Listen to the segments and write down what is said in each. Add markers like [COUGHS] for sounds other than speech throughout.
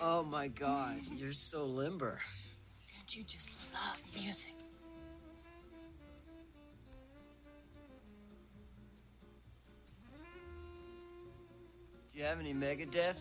Oh my god, you're so limber. Don't you just love music? Do you have any Megadeth?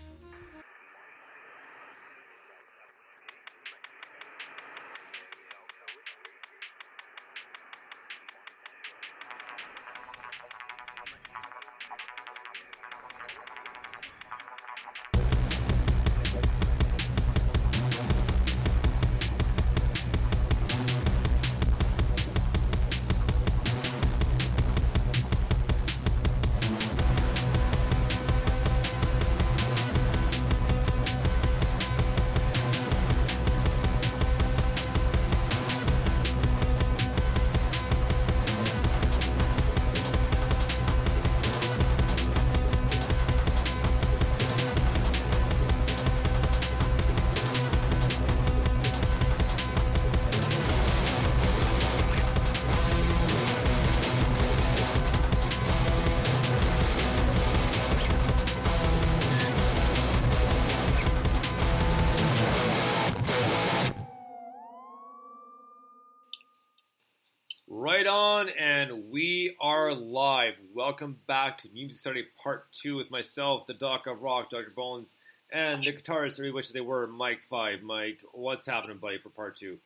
Welcome back to Music Study Part 2 with myself, the Doc of Rock, Dr. Bones, and the guitarist, or which they were, Mike 5. Mike, what's happening, buddy, for Part 2?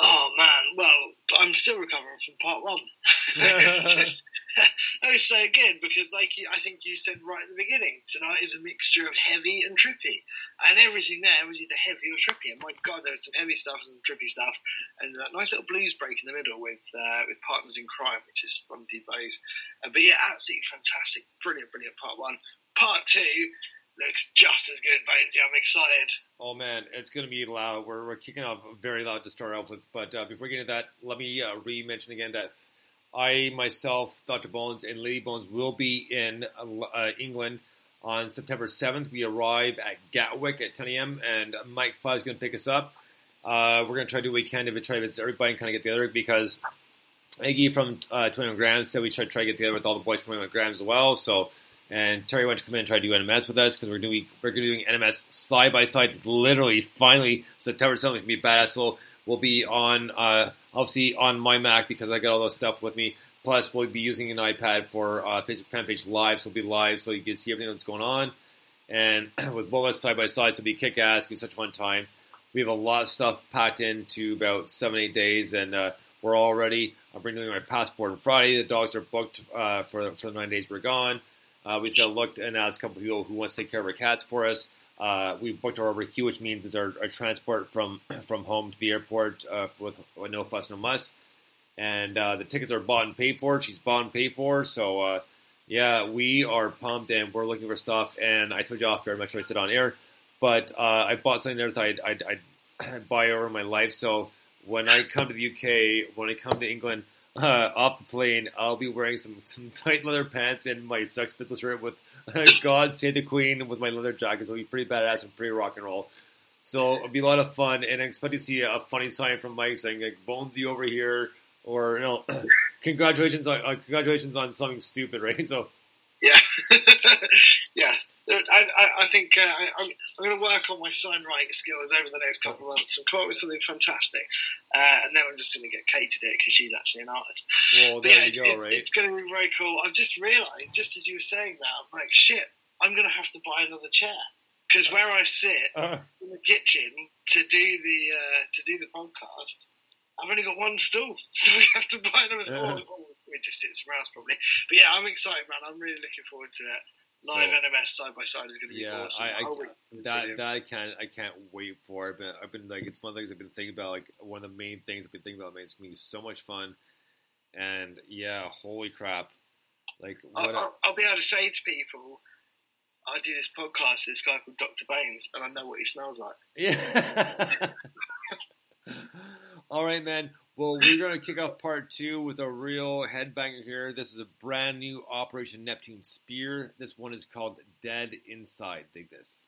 Oh man, well, I'm still recovering from part one. [LAUGHS] it's [LAUGHS] just, [LAUGHS] it's so good because, like you, I think you said right at the beginning, tonight is a mixture of heavy and trippy, and everything there was either heavy or trippy. And my God, there was some heavy stuff and some trippy stuff, and that nice little blues break in the middle with uh, with Partners in Crime, which is from D Bays. Uh, but yeah, absolutely fantastic, brilliant, brilliant part one. Part two looks just as good, Bonesy. I'm excited. Oh man, it's going to be loud. We're, we're kicking off very loud to start off with. But uh, before we get into that, let me uh, re-mention again that I myself, Dr. Bones, and Lady Bones will be in uh, England on September 7th. We arrive at Gatwick at 10 a.m. and Mike Five is going to pick us up. Uh, we're going to try to do what we can to try to visit everybody and kind of get together because Iggy from uh, 21 Grams said we should try to get together with all the boys from 21 Grams as well. So and Terry went to come in and try to do NMS with us because we're doing we're doing NMS side by side. Literally, finally, September seventh be badass. So we'll be on uh, obviously on my Mac because I got all those stuff with me. Plus, we'll be using an iPad for uh, Facebook fan page live, so it'll be live so you can see everything that's going on. And [CLEARS THROAT] with both us side by side, so it'll be kick ass. Be such a fun time. We have a lot of stuff packed into about seven eight days, and uh, we're all ready. I'm renewing my passport on Friday. The dogs are booked uh, for for the nine days we're gone. Uh, we just got to look and ask a couple people who wants to take care of our cats for us. Uh, we booked our overqueue, which means it's our, our, transport from [CLEARS THROAT] from home to the airport uh, with, with, no fuss, no muss. And uh, the tickets are bought and paid for. She's bought and paid for. So uh, yeah, we are pumped and we're looking for stuff. And I told you off very much what I said on air, but uh, I bought something there that I'd, I'd, I'd [CLEARS THROAT] buy over my life. So when I come to the UK, when I come to England uh, off the plane, I'll be wearing some, some tight leather pants and my Sex Pistols shirt with uh, God Save the Queen with my leather jacket. So it'll be pretty badass and pretty rock and roll. So it'll be a lot of fun, and I expect to see a funny sign from Mike saying like "Bonesy over here," or you know, [COUGHS] "Congratulations on uh, congratulations on something stupid," right? So yeah, [LAUGHS] yeah. I, I, I think uh, I, am going to work on my sign writing skills over the next couple of months and come up with something fantastic. Uh, and then I'm just going to get Kate to do it because she's actually an artist. Well, there yeah, you it's, go, it's, right? It's going to be very cool. I've just realised, just as you were saying that, I'm like, shit, I'm going to have to buy another chair because where I sit Uh, in the kitchen to do the uh, to do the podcast, I've only got one stool, [LAUGHS] so we have to buy another stool. Yeah. Or We just sit somewhere else probably. But yeah, I'm excited, man. I'm really looking forward to it. Live So- NMS side by side is going to be yeah, awesome. I, I that brilliant. that I can't I can't wait for. I've been I've been like it's one of the things I've been thinking about. Like one of the main things I've been thinking about. Man, it's gonna be so much fun. And yeah, holy crap! Like what? I'll, I'll, I'll be able to say to people, I do this podcast with this guy called Dr. Baines, and I know what he smells like. Yeah. [LAUGHS] All right, man. Well, we're going to kick off part two with a real headbanger here. This is a brand new Operation Neptune Spear. This one is called Dead Inside. Dig this.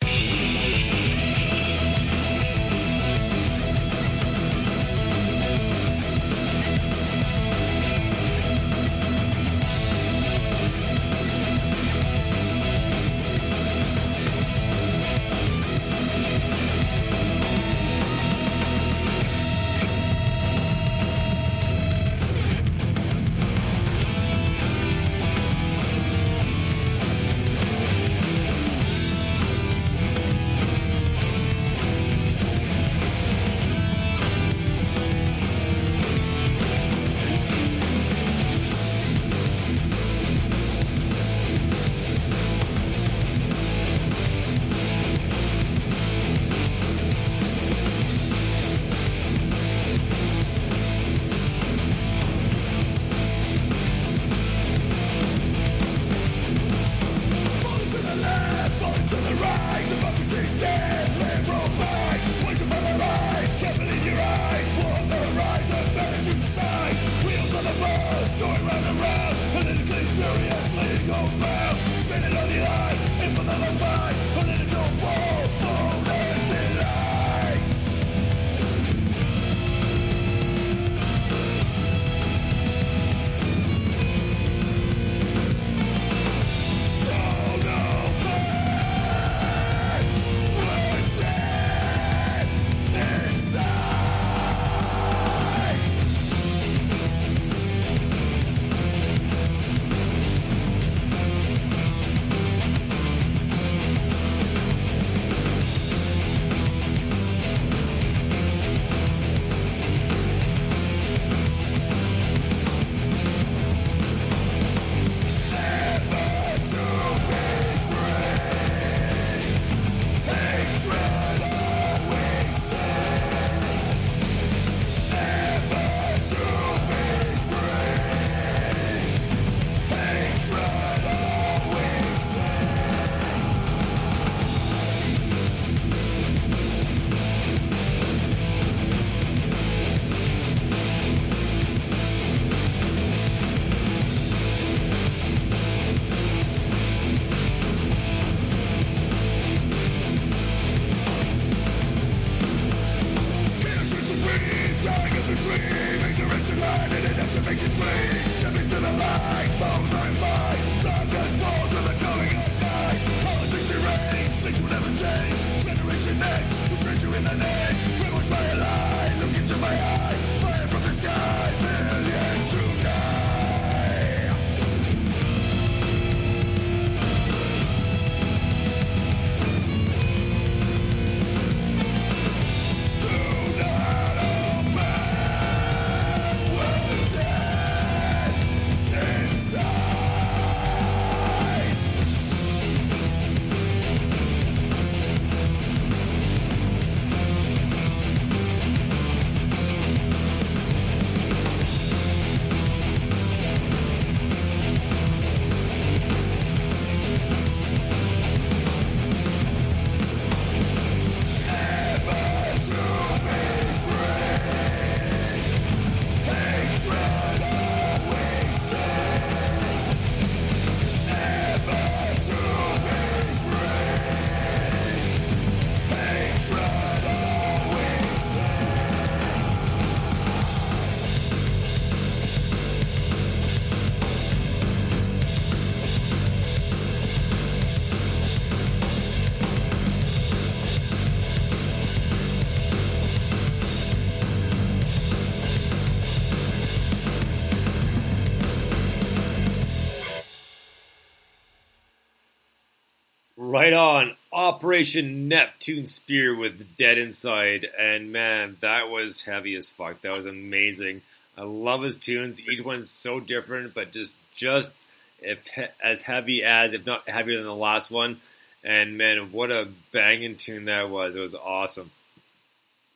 Operation Neptune Spear with Dead Inside. And man, that was heavy as fuck. That was amazing. I love his tunes. Each one's so different, but just just if as heavy as, if not heavier than the last one. And man, what a banging tune that was. It was awesome.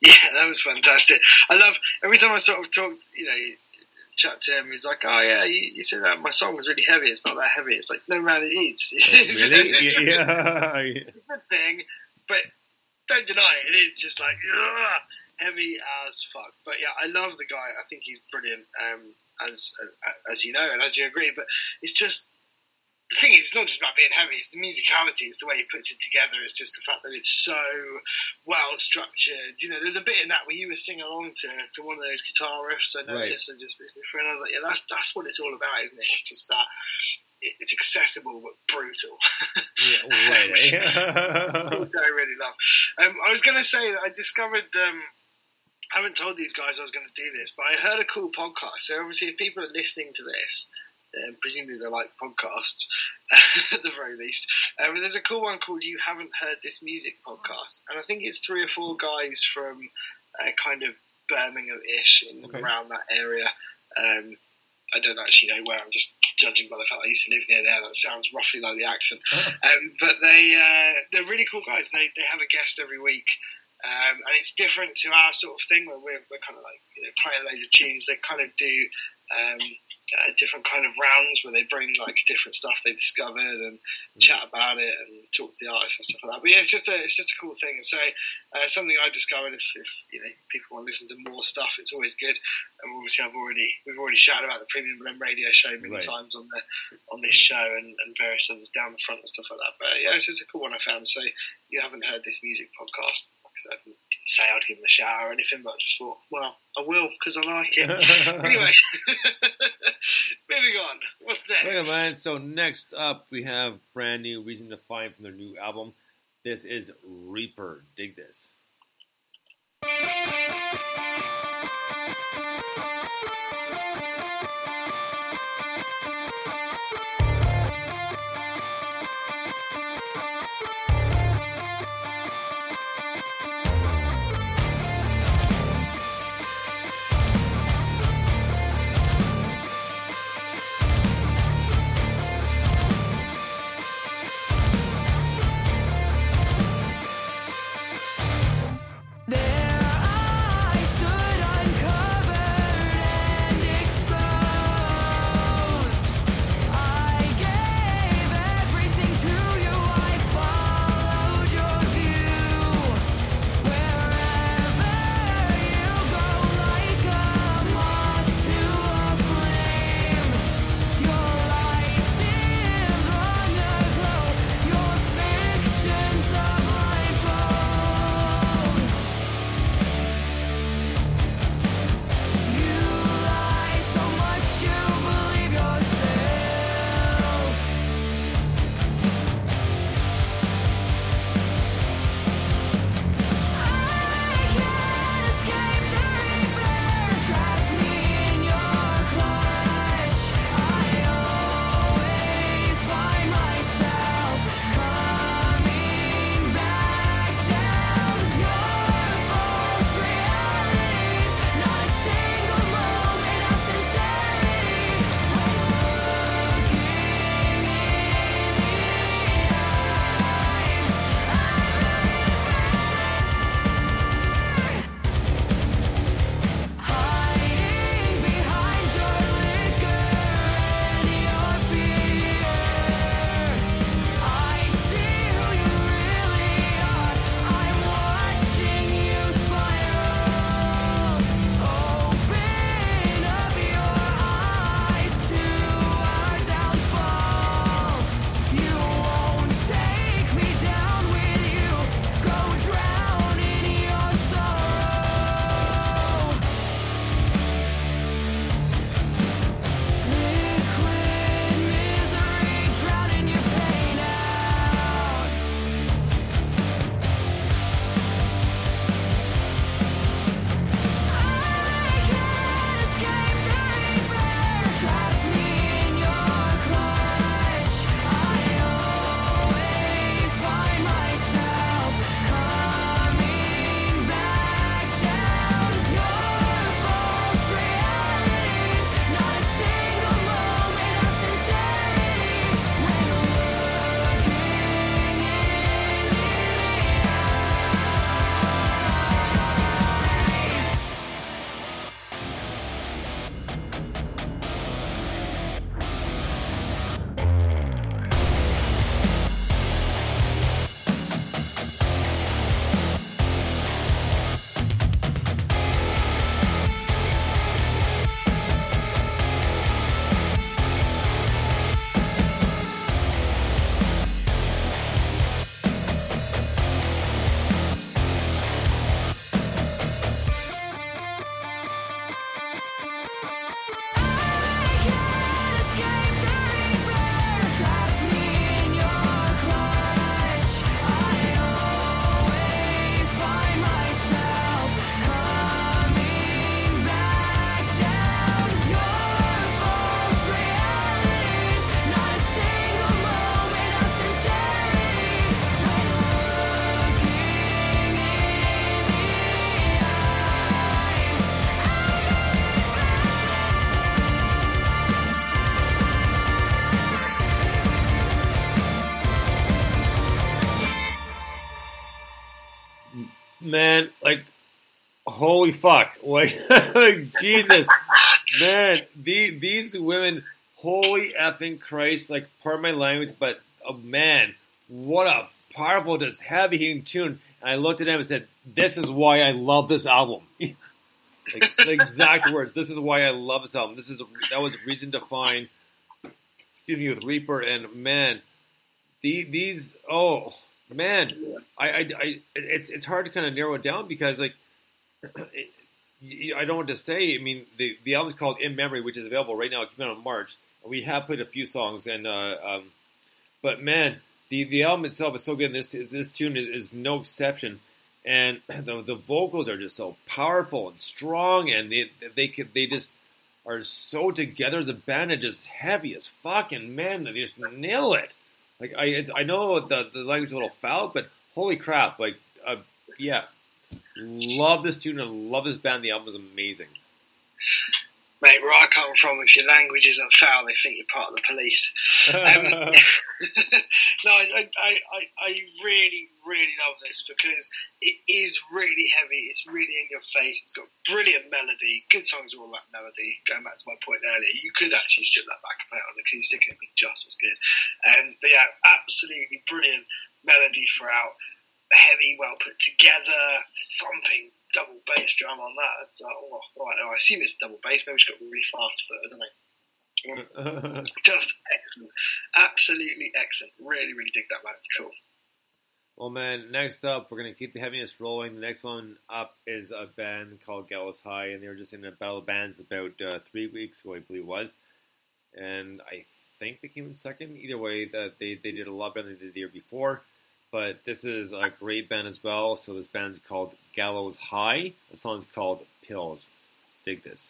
Yeah, that was fantastic. I love every time I sort of talk, you know, chat to him. He's like, "Oh yeah, you, you said that my song was really heavy. It's not that heavy." It's like, "No man, it is. [LAUGHS] Really? it's, yeah. a good thing, but don't deny it. It is just like ugh, heavy as fuck. But yeah, I love the guy. I think he's brilliant. Um, as as you know and as you agree, but it's just the thing is, it's not just about being heavy. It's the musicality. It's the way he puts it together. It's just the fact that it's so well structured. You know, there's a bit in that where you were singing along to, to one of those guitar riffs. I noticed. Right. I just listening through, and I was like, yeah, that's that's what it's all about, isn't it? It's just that it, it's accessible but brutal. Yeah, [LAUGHS] right, eh? which I really love. Um, I was going to say that I discovered. Um, I haven't told these guys I was going to do this, but I heard a cool podcast. So obviously, if people are listening to this, um, presumably they like podcasts [LAUGHS] at the very least. Um, there's a cool one called "You Haven't Heard This Music" podcast, and I think it's three or four guys from uh, kind of Birmingham-ish and Okay. around that area. Um, I don't actually know where. I'm just judging by the fact I used to live near there. That sounds roughly like the accent. [LAUGHS] Um, but they uh, they're really cool guys. They they have a guest every week. Um, and it's different to our sort of thing where we're, we're kind of like you know playing loads of tunes. They kind of do um, uh, different kind of rounds where they bring like different stuff they discovered and chat about it and talk to the artists and stuff like that. But yeah, it's just a it's just a cool thing. And so uh, something I discovered. If, if you know people want to listen to more stuff, it's always good. And obviously, I've already we've already shouted about the Premium Blend Radio Show many Right. times on the on this show and, and various others down the front and stuff like that. But yeah, it's just a cool one I found. So you haven't heard this music podcast. Because I didn't say I'd give them a shout or anything, but I just thought, well, I will because I like it. [LAUGHS] anyway, [LAUGHS] moving on. What's next? Okay, man. So next up, we have brand new "Reason to Find" from their new album. This is Reaper. Dig this. [LAUGHS] holy fuck, [LAUGHS] like, Jesus, man, the, these women, holy effing Christ, like, pardon my language, but oh, man, what a powerful, just heavy hitting tune. And I looked at them and said, "This is why I love this album." [LAUGHS] like, the exact [LAUGHS] words. This is why I love this album. This is a, that was a reason to find. Excuse me, with Reaper and man, the, these oh man, I, I, I it's it's hard to kind of narrow it down because like. It, I don't want to say. I mean, the the album's called In Memory, which is available right now. It came out in March. We have played a few songs, and uh, um, but man, the the album itself is so good. This this tune is, is no exception, and [CLEARS THROAT] the the vocals are just so powerful and strong, and they they could, they just are so together. The band is just heavy as fucking man. They just nail it. Like I I know the the language is a little foul, but holy crap! Like uh, yeah, love this tune and love this band. The album is amazing. Mate, where I come from, if your language isn't foul, they think you're part of the police. Um, [LAUGHS] [LAUGHS] no, I, I, I, I really, really love this because it is really heavy. It's really in your face. It's got brilliant melody. Good songs are all about melody. Going back to my point earlier, you could actually strip that back and play it on acoustic and it'd be just as good. Um, but yeah, absolutely brilliant melody throughout. Heavy, well put together, thumping double bass drum on that. It's like, oh, right, I assume it's double bass. Maybe it's got really fast foot, I don't know. [LAUGHS] Just excellent, absolutely excellent. Really, really dig that man. It's cool. Well, man, next up, we're going to keep the heaviness rolling. The next one up is a band called Gallows High, and they were just in a battle of bands about uh, three weeks ago, I believe it was. And I think they came in second. Either way, that they, they did a lot better than they did the year before. But this is a great band as well. So this band's called Gallows High. The song's called Pills. Dig this.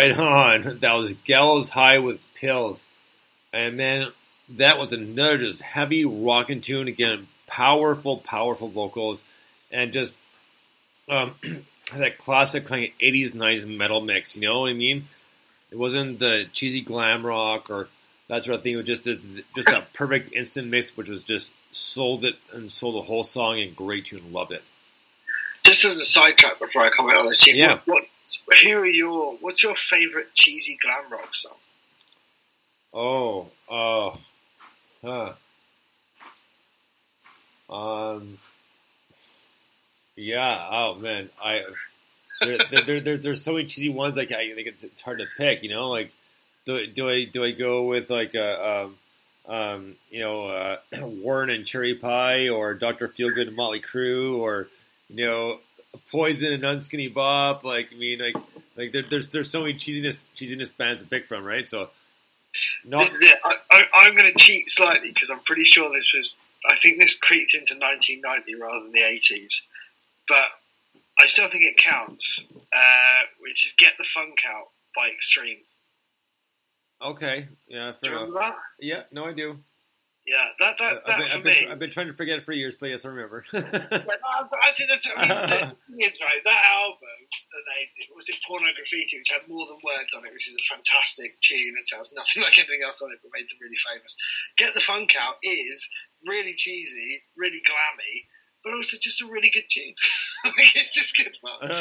Right on. [LAUGHS] That was Gallows High with Pills. And then that was another just heavy rocking tune. Again, powerful, powerful vocals. And just um, [CLEARS THROAT] that classic kind of 80s, 90s metal mix. You know what I mean? It wasn't the cheesy glam rock or that sort of thing. It was just a, just a [COUGHS] perfect instant mix, which was just sold it and sold the whole song and great tune. Loved it. Just as a sidetrack before I comment on this, Yeah. what, what, who are your, what's your favourite cheesy glam rock song? Oh, oh, huh. Um, yeah. Oh man, I there, there, there, there- there's so many cheesy ones. Like I think it's, it's hard to pick. You know, like do do I do I go with like a um, um you know uh, [CLEARS THROAT] Warrant and Cherry Pie or Doctor Feelgood and Motley Crue or you know Poison and Unskinny Bop? Like I mean, like like there, there's there's so many cheesiness cheesiness bands to pick from, right? So. Not, This is it. I, I, I'm going to cheat slightly because I'm pretty sure this was. I think this creeped into 1990 rather than the 80s, but I still think it counts. Uh, which is "Get the Funk Out" by Extreme. Okay, yeah, Do fair you enough. remember that? Yeah, no, I do. Yeah, that that, that been, for I've, me. been, I've been trying to forget it for years, but yes, I remember. [LAUGHS] But I I think that's. I mean, [LAUGHS] right, that album that they did was it Pornograffitti, which had more than words on it, which is a fantastic tune and sounds nothing [LAUGHS] like anything else on it, but made them really famous. Get the Funk Out is really cheesy, really glammy, but also just a really good tune. it's just good fun.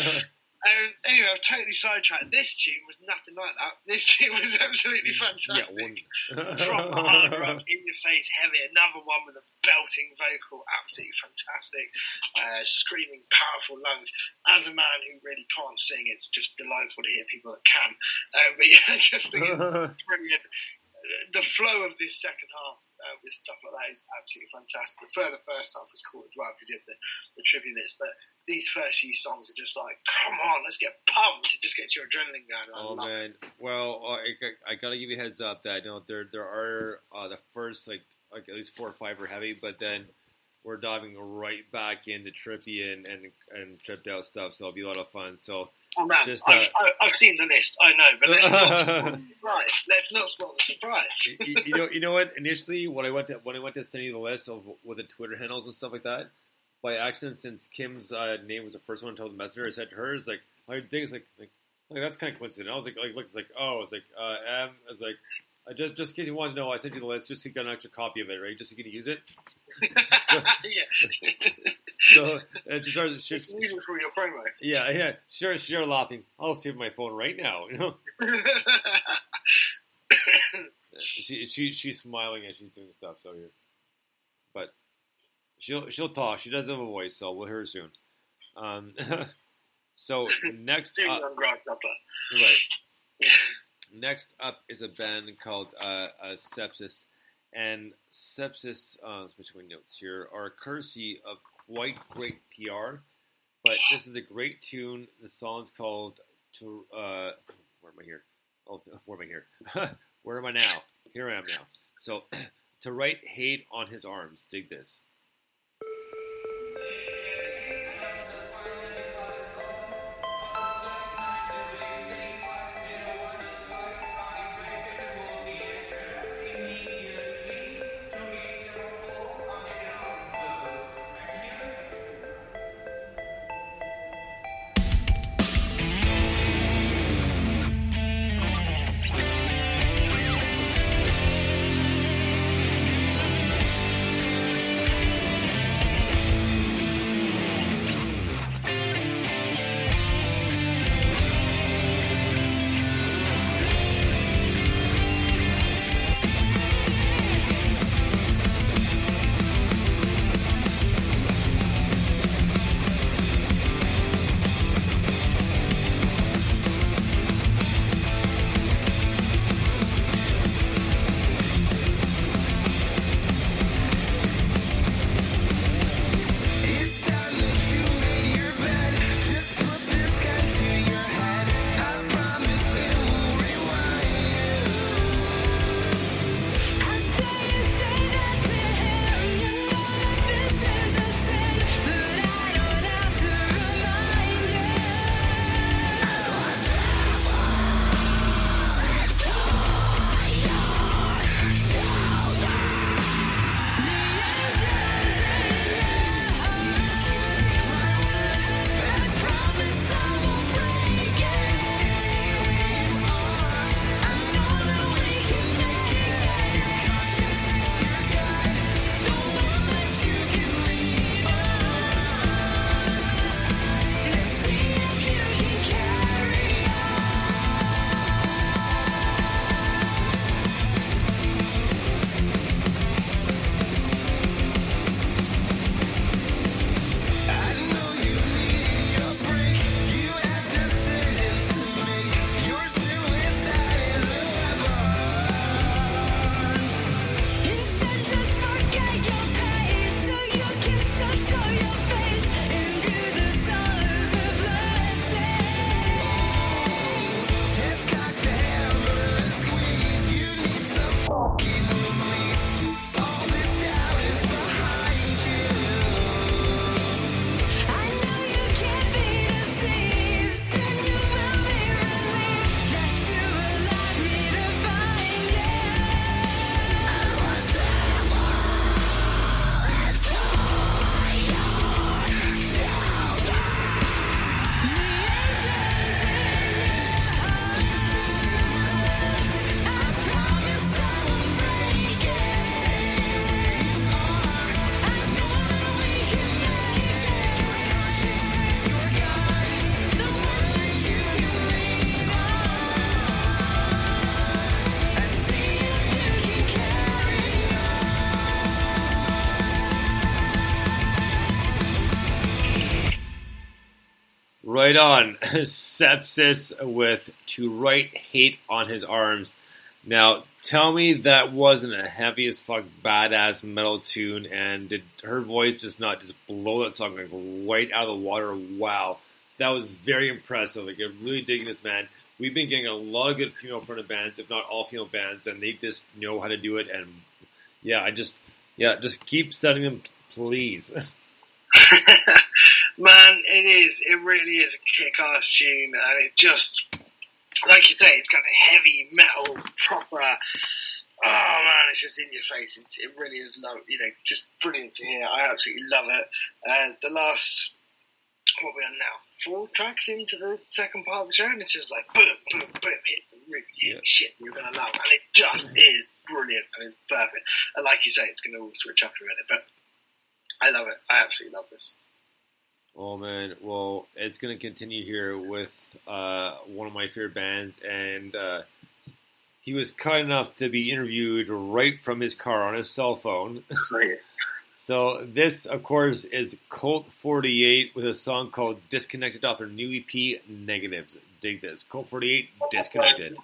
Um, anyway, I've totally sidetracked. This tune was nothing like that. [LAUGHS] This tune was absolutely fantastic. [LAUGHS] one. Proper hard rock, in your face, heavy. Another one with a belting vocal, absolutely fantastic. Uh, screaming, powerful lungs. As a man who really can't sing, it's just delightful to hear people that can. Uh, but yeah, I [LAUGHS] just think it's brilliant. The flow of this second half uh, with stuff like that is absolutely fantastic. The further first half was cool as well because you had the, the trippy bits, but these first few songs are just like, come on, let's get pumped. It just gets your adrenaline going. I oh love it. man, well, uh, I, I gotta give you a heads up that you know there there are uh, the first like like at least four or five are heavy, but then we're diving right back into trippy and and, and tripped out stuff, so it'll be a lot of fun. So Oh Just, I've, uh, I- I've seen the list. I know, but let's not spoil the [LAUGHS] surprise. Let's not spoil the surprise. you, you know, you know what? Initially, when I went to when I went to send you the list of with the Twitter handles and stuff like that, by accident, since Kim's uh, name was the first one to tell the messenger, I said to her, "Is like I think it's like like, like that's kind of coincident." I was like, like, look, it's like oh, it's like uh, M. I was like, I just just in case you want to know, I sent you the list just to get an extra copy of it, right? Just so you can use it. [LAUGHS] yeah, So and she started, she, it's usual for your promo. yeah, yeah, started, she started laughing. I'll save my phone right now. You know, [LAUGHS] she she she's smiling as she's doing stuff. So here, but she'll she'll talk. She does have a voice, so we'll hear her soon. Um, [LAUGHS] so next up, right. Next up is a band called uh, uh, Sepsis, and Sepsis. Uh, my notes here. Are a courtesy of quite great PR, but this is a great tune. The song's called "To." Uh, where am I here? Oh, [LAUGHS] where am I here? [LAUGHS] where am I now? Here I am now. So, [CLEARS THROAT] to write hate on his arms. Dig this. Right on. [LAUGHS] Sepsis with To Write Hate on His Arms. Now, tell me that wasn't a heavy as fuck badass metal tune, and did her voice just not just blow that song like right out of the water? Wow. That was very impressive. Like, I'm really digging this, man. We've been getting a lot of good female fronted bands, if not all female bands, and they just know how to do it. And yeah, I just, yeah, just keep studying them, please. [LAUGHS] [LAUGHS] Man, it is. It really is a kick-ass tune, and it just, like you say, it's kind of heavy metal, proper. Oh man, it's just in your face. It's, it really is, low, you know, just brilliant to hear. I absolutely love it. Uh, the last, what are we on now? Four tracks into the second part of the show, and it's just like boom, boom, boom, hit the really hit Yeah. shit you're gonna love, and it just is brilliant and it's perfect. And like you say, it's gonna all switch up in a minute, but I love it. I absolutely love this. Oh man, well, it's gonna continue here with uh, one of my favorite bands, and uh, he was kind enough to be interviewed right from his car on his cell phone. [LAUGHS] Great. so this, of course, is Colt Forty Eight with a song called "Disconnected" off their new EP, Negatives. Dig this, Colt Forty Eight, Disconnected.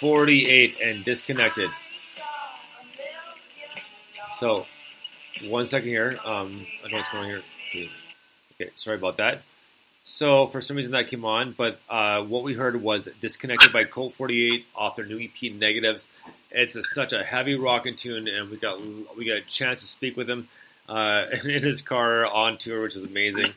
Forty Eight and Disconnected. So, one second here. Um, I know what's going on here. Okay, sorry about that. So, for some reason that came on, but uh, what we heard was "Disconnected" by Colt Forty Eight off their new EP "Negatives." It's a, such a heavy rocking tune, and we got we got a chance to speak with him uh, [LAUGHS] in his car on tour, which was amazing.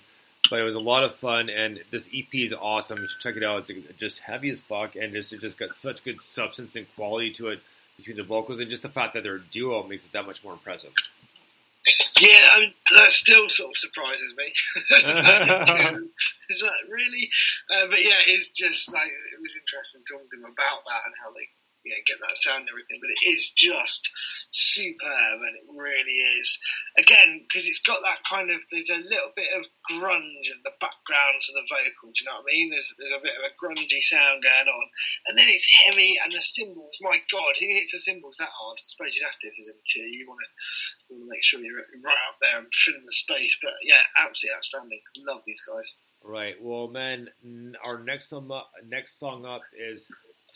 But it was a lot of fun, and this EP is awesome. You should check it out. It's just heavy as fuck, and just it just got such good substance and quality to it between the vocals, and just the fact that they're a duo makes it that much more impressive. Yeah, I mean, that still sort of surprises me. [LAUGHS] Is that really? Uh, but yeah, it's just like it was interesting talking to them about that and how they you know get that sound and everything. But it is just superb, and it really is. Again, because it's got that kind of there's a little bit of grunge in the background to the vocal. Do you know what I mean? There's there's a bit of a grungy sound going on, and then it's heavy, and the cymbals. My God, who hits the cymbals that hard? I suppose you'd have to if there's a two. You want to you want to make sure you're right up there and filling the space. But yeah, absolutely outstanding. Love these guys. Right. Well, man, our next song next song up is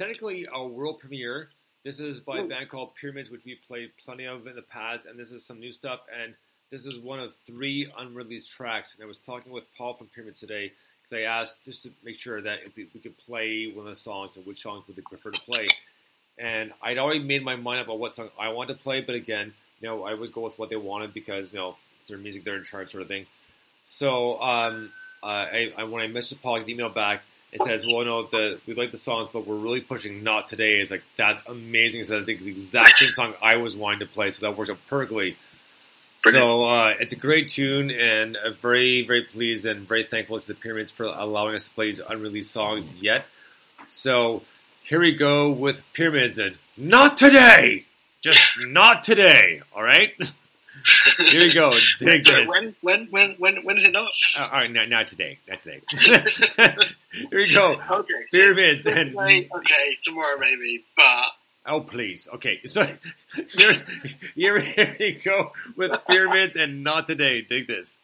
technically a world premiere. This is by a band called Pyramids, which we've played plenty of in the past, and this is some new stuff. And this is one of three unreleased tracks. And I was talking with Paul from Pyramids today because I asked just to make sure that if we, we could play one of the songs and which songs would they prefer to play. And I'd already made my mind up on what song I wanted to play, but again, you know, I would go with what they wanted because you know their music, they're in charge, sort of thing. So um, uh, I, I, when I messaged Paul, I email back. It says, "Well, no, the we like the songs, but we're really pushing not today." It's like that's amazing. So I think it's the exact same song I was wanting to play, so that works out perfectly. So uh, it's a great tune, and uh, very, very pleased and very thankful to the Pyramids for allowing us to play these unreleased songs yet. So here we go with Pyramids, and not today, just not today. All right. [LAUGHS] Here we go. Dig So this. when when when when when is it not? Uh, all right, not, not today. Not today. [LAUGHS] Here we go. [LAUGHS] Okay. so- Pyramids and okay, tomorrow maybe, but oh please. Okay, [LAUGHS] so here, here, here we go with pyramids and not today. Dig this.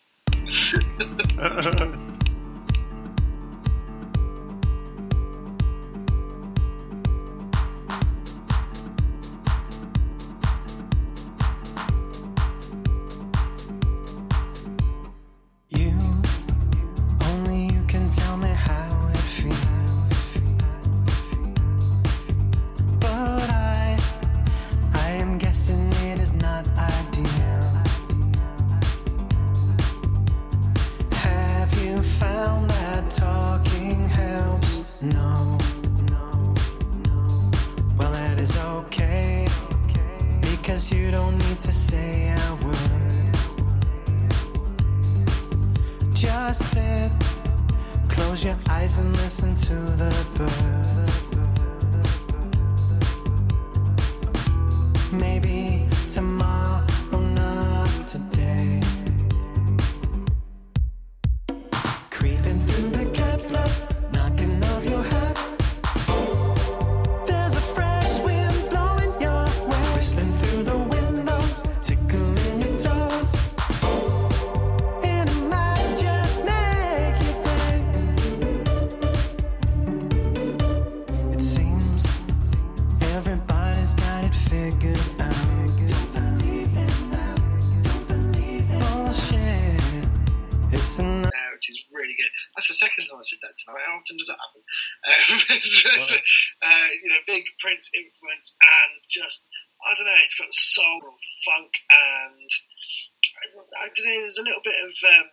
Good. That's the second time I said that tonight. How often does that happen? Um, [LAUGHS] just, uh, you know, big Prince influence and just I don't know. It's got soul and funk and I, I don't know. There's a little bit of um,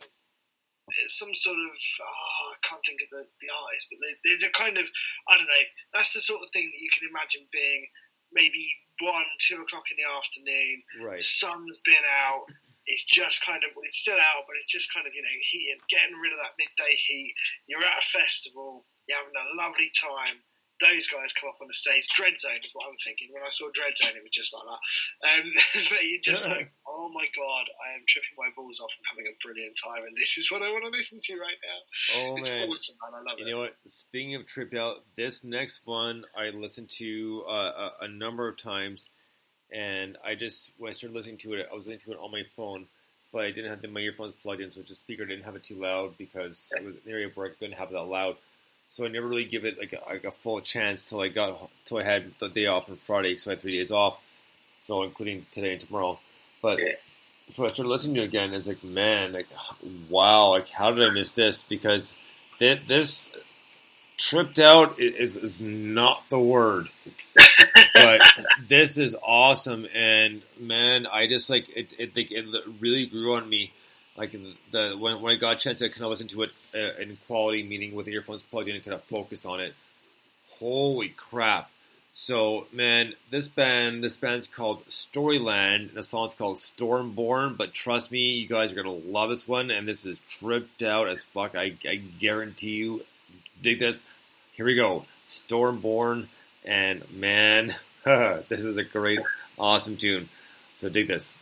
some sort of oh, I can't think of the, the artist, but there's a kind of I don't know. That's the sort of thing that you can imagine being maybe one, two o'clock in the afternoon. Right. Sun's been out. It's just kind of well, it's still out, but it's just kind of you know heating, getting rid of that midday heat. You're at a festival. You're having a lovely time. Those guys come up on the stage. Dreadzone is what I'm thinking. When I saw Dreadzone, it was just like that. Um, [LAUGHS] but you're just like, oh my god, I am tripping my balls off and having a brilliant time, and this is what I want to listen to right now. Oh it's man. awesome, man. I love You it. know what? Speaking of tripped out, this next one I listened to uh, a, a number of times, and I just when I started listening to it, I was listening to it on my phone, but I didn't have the, my earphones plugged in, so the speaker didn't have it too loud because it was an area work I couldn't have it that loud. So I never really give it like a, like a full chance till I got till I had the day off on Friday, so I had three days off, so including today and tomorrow. But Yeah. so I started listening to it again. And it's like, man, like, wow, like, how did I miss this? Because this tripped out is is not the word, [LAUGHS] but this is awesome. And man, I just like it. It, like, it really grew on me. like the, the when, when I got a chance to kind of listen to it uh, in quality, meaning with earphones plugged in and kind of focused on it. Holy crap! So man, this band this band's called Storyland. And the song's called Stormborn. But trust me, you guys are gonna love this one, and this is tripped out as fuck. I, I guarantee you. Dig this. Here we go. Stormborn, and man, [LAUGHS] this is a great, awesome tune. So dig this.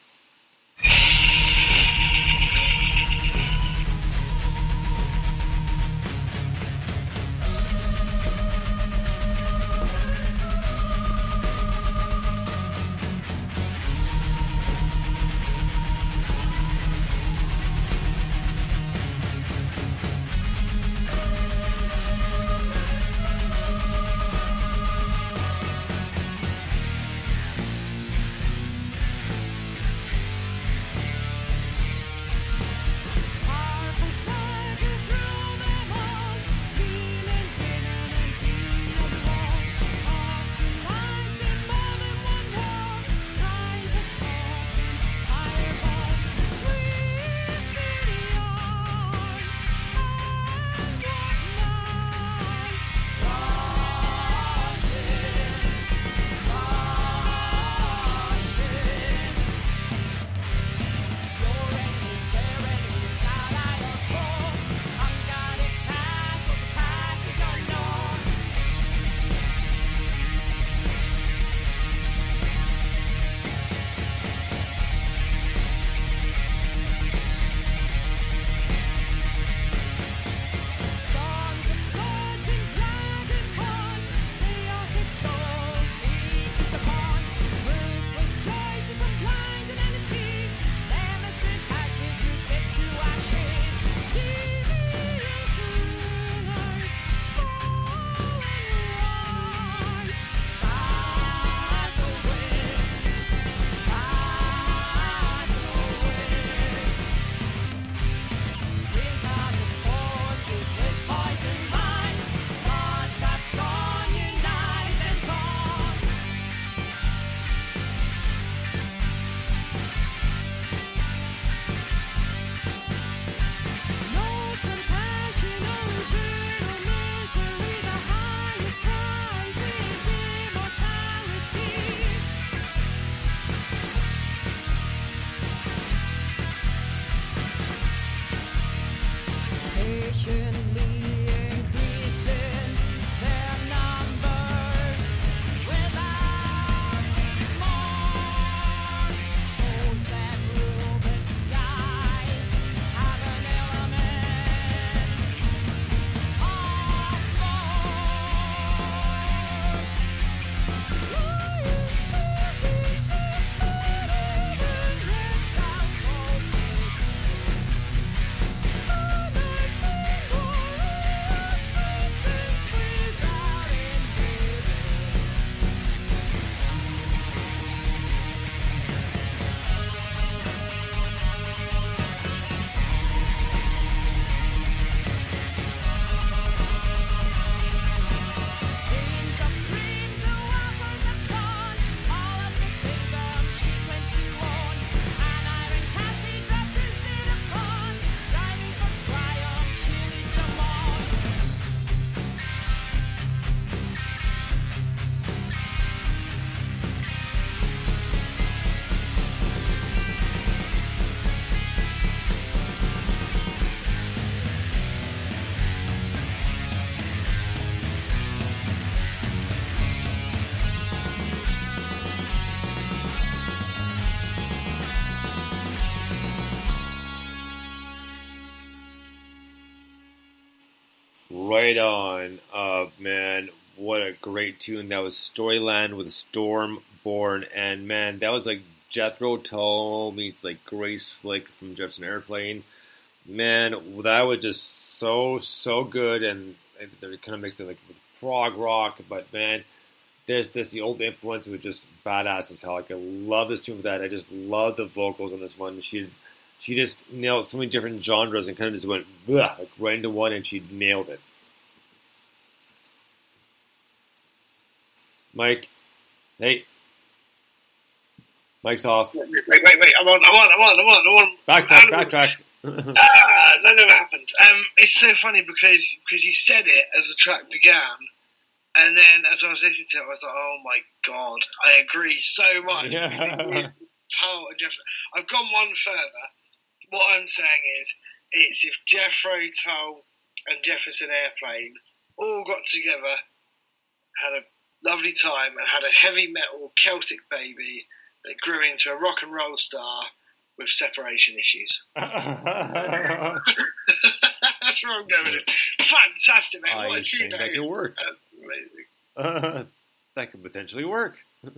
Right on. Uh, man, what a great tune. That was Storyland with Stormborn. And man, that was like Jethro Tull meets like Grace Slick from Jefferson Airplane. Man, that was just so, so good. And they're kind of mixing like with prog rock. But man, there's this the old influence was just badass as hell. Like I love this tune for that. I just love the vocals on this one. She she just nailed so many different genres and kind of just went like right into one, and she nailed it. Mike, hey, Mike's off. Wait, wait, wait, wait! I'm on, I'm on, I'm on, I'm on, I'm on. Backtrack, backtrack. Ah, that never happened. Um, it's so funny because because you said it as the track began, and then as I was listening to it, I was like, "Oh my god, I agree so much." Yeah. Because it really Tull and Jefferson. I've gone one further. What I'm saying is, it's if Jethro Tull and Jefferson Airplane all got together, had a lovely time, and had a heavy metal Celtic baby that grew into a rock and roll star with separation issues. [LAUGHS] [LAUGHS] That's where I'm going with this. Fantastic, man. I what a tune think that that is. could work. Amazing. [LAUGHS] that could potentially work. I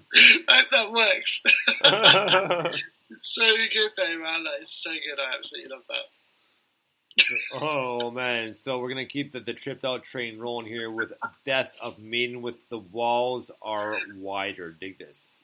hope that works. it's so good, though, man. Like, it's so good. I absolutely love that. Oh man! So we're gonna keep the, the tripped out train rolling here with "Death of Maiden" with the walls are wider. Dig this.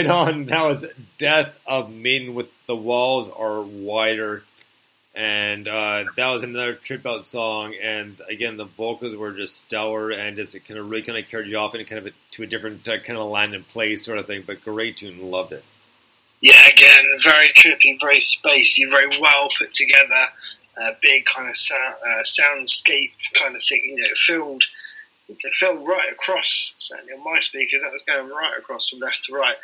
Right on. That was "Death of Maiden" with the walls are wider, and uh, that was another trip out song. And again, the vocals were just stellar, and just it kind of really kind of carried you off in kind of a, to a different uh, kind of land and place sort of thing. But great tune, loved it. Yeah, again, very trippy, very spacey, very well put together. Uh, big kind of sound, uh, soundscape kind of thing. You know, filled it filmed right across. Certainly on my speakers, that was going right across from left to right.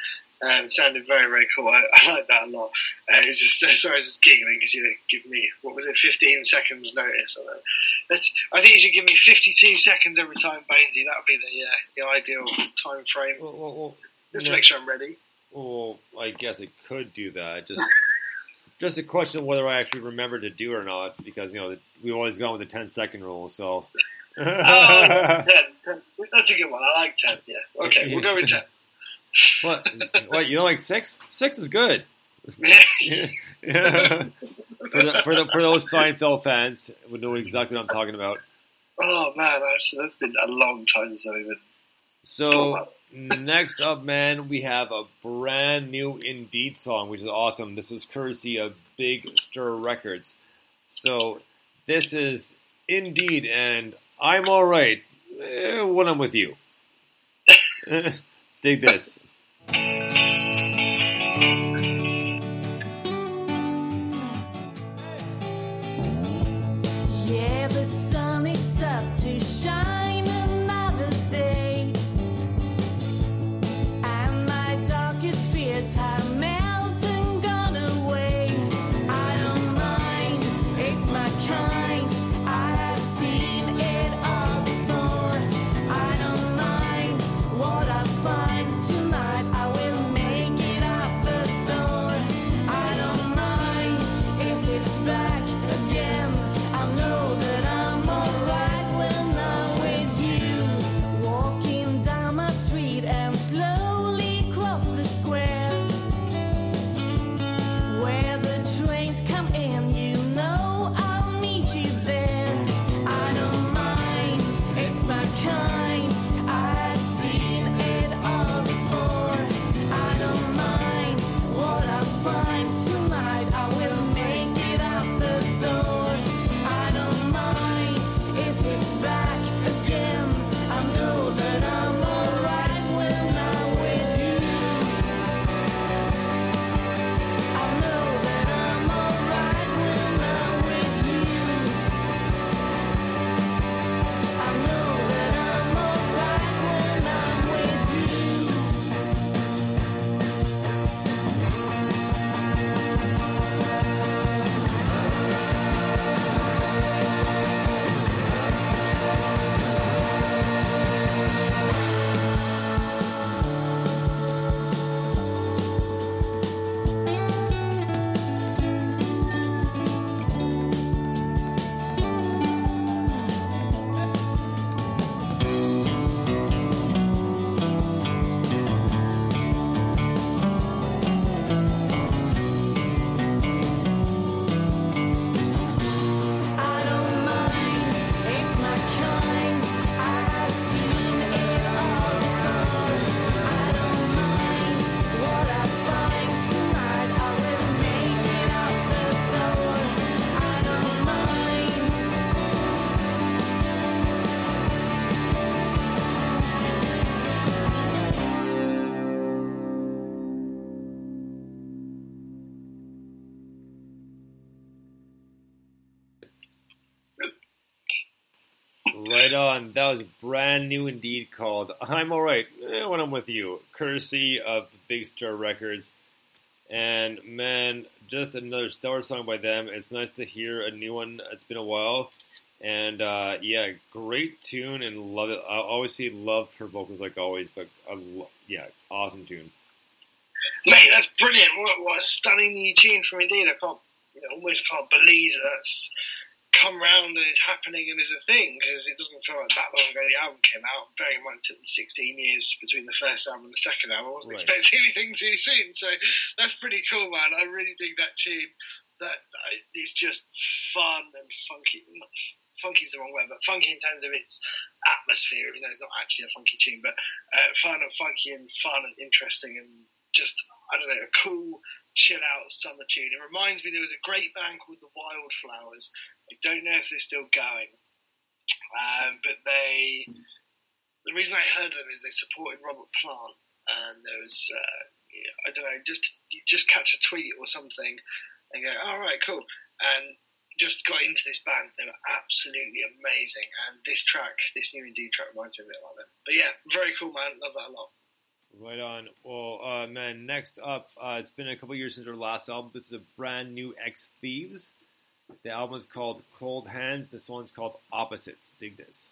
Um, sounded very, very cool. I, [LAUGHS] I like that a lot. Uh, it's just [LAUGHS] sorry, I was just giggling because you give me what was it, fifteen seconds notice. on that. That's, I think you should give me fifty-two seconds every time, Bainesy. That would be the uh, the ideal time frame. Well, well, well, Just to make sure I'm ready. Well, I guess it could do that. Just, [LAUGHS] just a question of whether I actually remember to do or not, because you know we always gone with the 10 second rule. So, Oh, 10, 10. That's a good one. I like ten. Yeah. Okay, we'll go with ten. What? What? You don't like six? Six is good. Yeah. [LAUGHS] Yeah. for, the, for, the, for those Seinfeld fans, would know exactly what I'm talking about. Oh man, that's, that's been a long time since I've even. So next up, man, we have a brand new Indeed song, which is awesome. This is courtesy of Big Stir Records. So this is Indeed, and I'm all right eh, when I'm with you. [LAUGHS] Dig this. Yeah, That was brand new indeed called I'm Alright eh, when I'm with you, courtesy of Big Stir Records. And man, just another stellar song by them. It's nice to hear a new one. It's been a while. And uh, yeah, great tune and love it. I always see love her vocals like always, but lo- yeah, awesome tune. Mate, that's brilliant. What, what a stunning new tune from Indeed. I can't, you know, almost can't believe that's come round and it's happening and is a thing because it doesn't feel like that long ago the album came out. Bearing in mind it took them 16 years between the first album and the second album. I wasn't Right. expecting [LAUGHS] anything too soon. So that's pretty cool, man. I really dig that tune. That It's just fun and funky. Funky's the wrong word, but funky in terms of its atmosphere. You know, it's not actually a funky tune, but uh, fun and funky and fun and interesting and just I don't know, a cool chill out summer tune. It reminds me there was a great band called the Wildflowers. I don't know if they're still going, um, but they. The reason I heard them is they supported Robert Plant, and there was uh, I don't know, just you just catch a tweet or something and go, all right, cool, and just got into this band. They were absolutely amazing, and this track, this new Indeed track, reminds me a bit like them. But yeah, very cool, man. Love that a lot. Right on. Well, uh, man, next up, uh, it's been a couple years since our last album. This is a brand new Ex Thieves. The album is called Cold Hands. This one's called Opposites. Dig this.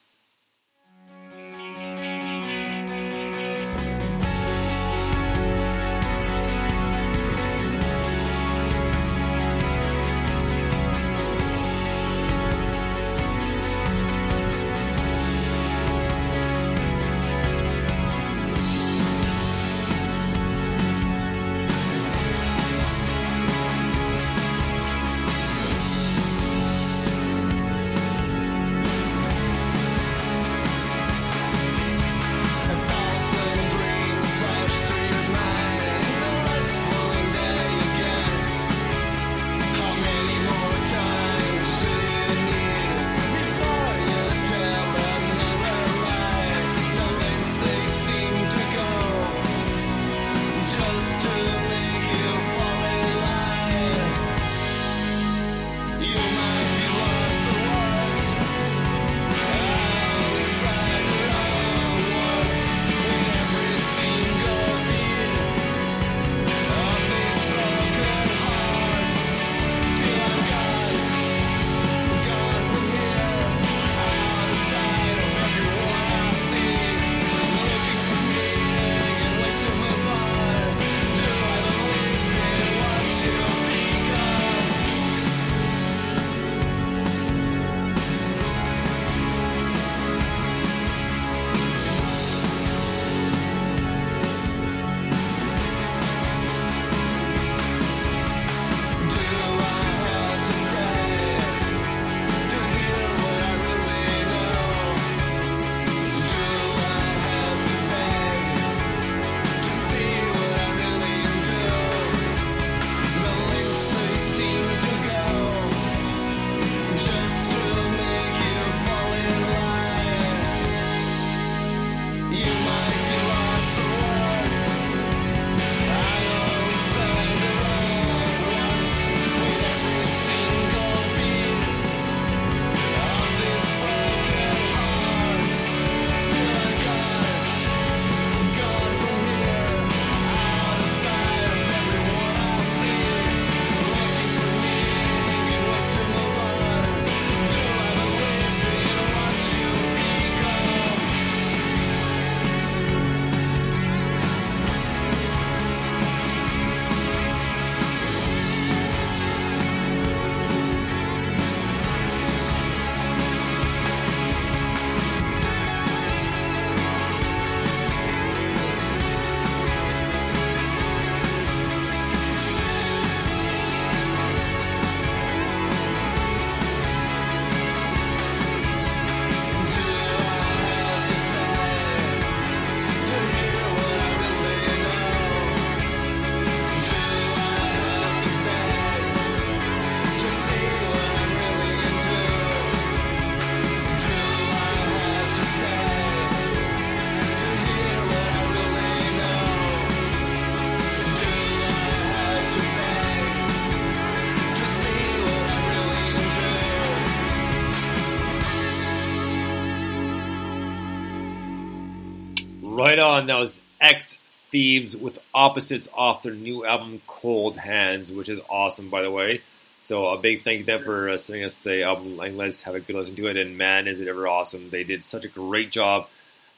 Right on. That was Ex Thieves with Opposites off their new album Cold Hands, which is awesome, by the way. So a big thank you them for uh, sending us the album. And let's have a good listen to it. And man, is it ever awesome! They did such a great job.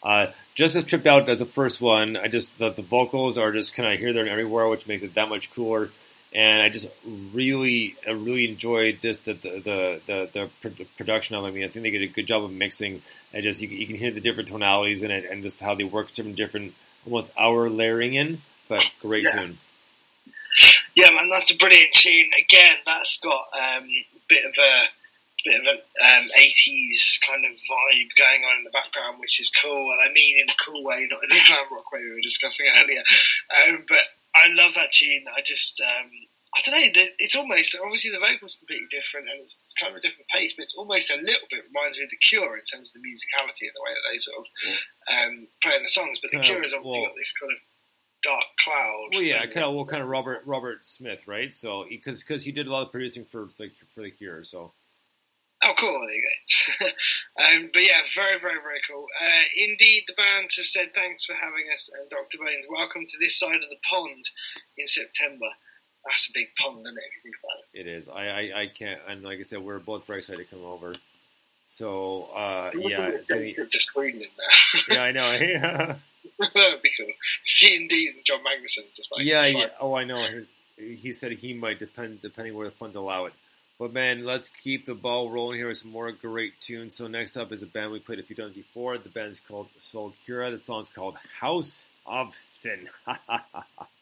Uh, just as tripped out as the first one. I just the, the vocals are just kind of here, there, and everywhere, which makes it that much cooler. And I just really, I really enjoyed just the the the, the, the production of. it. I mean, I think they did a good job of mixing. And just you, you can hear the different tonalities in it, and just how they work some different, almost hour layering in. But great Yeah. tune. Yeah, man, that's a brilliant tune. Again, that's got um, a bit of a bit of an um, 80s kind of vibe going on in the background, which is cool. And I mean in a cool way, not in the glam rock way we were discussing [LAUGHS] earlier. Um, but I love that tune. I just, um, I don't know, it's almost, obviously the vocal's completely different and it's kind of a different pace, but it's almost a little bit reminds me of The Cure in terms of the musicality and the way that they sort of um, play in the songs. But The Cure has obviously well- got this kind of Dark Cloud. Well, yeah, kind of, well, kind of Robert Robert Smith, right? So because because he did a lot of producing for for the Cure, so Oh, cool. There you go. [LAUGHS] um, but yeah, very, very, very cool. Uh, indeed, the band have said thanks for having us, and Dr. Bones, welcome to this side of the pond in September. That's a big pond, isn't it, if you think about it? it is. I I, I can't, and like I said, we're both very excited to come over. So uh, yeah, it's the gonna be- the screen in there. [LAUGHS] yeah, I know. Yeah, [LAUGHS] that would be cool. C and John Magnuson just like yeah, yeah. Oh, I know. He, he said he might depend depending where the funds allow it. But man, let's keep the ball rolling here with some more great tunes. So next up is a band we played a few times before. The band's called Soul Cura. The song's called House of Sin. [LAUGHS]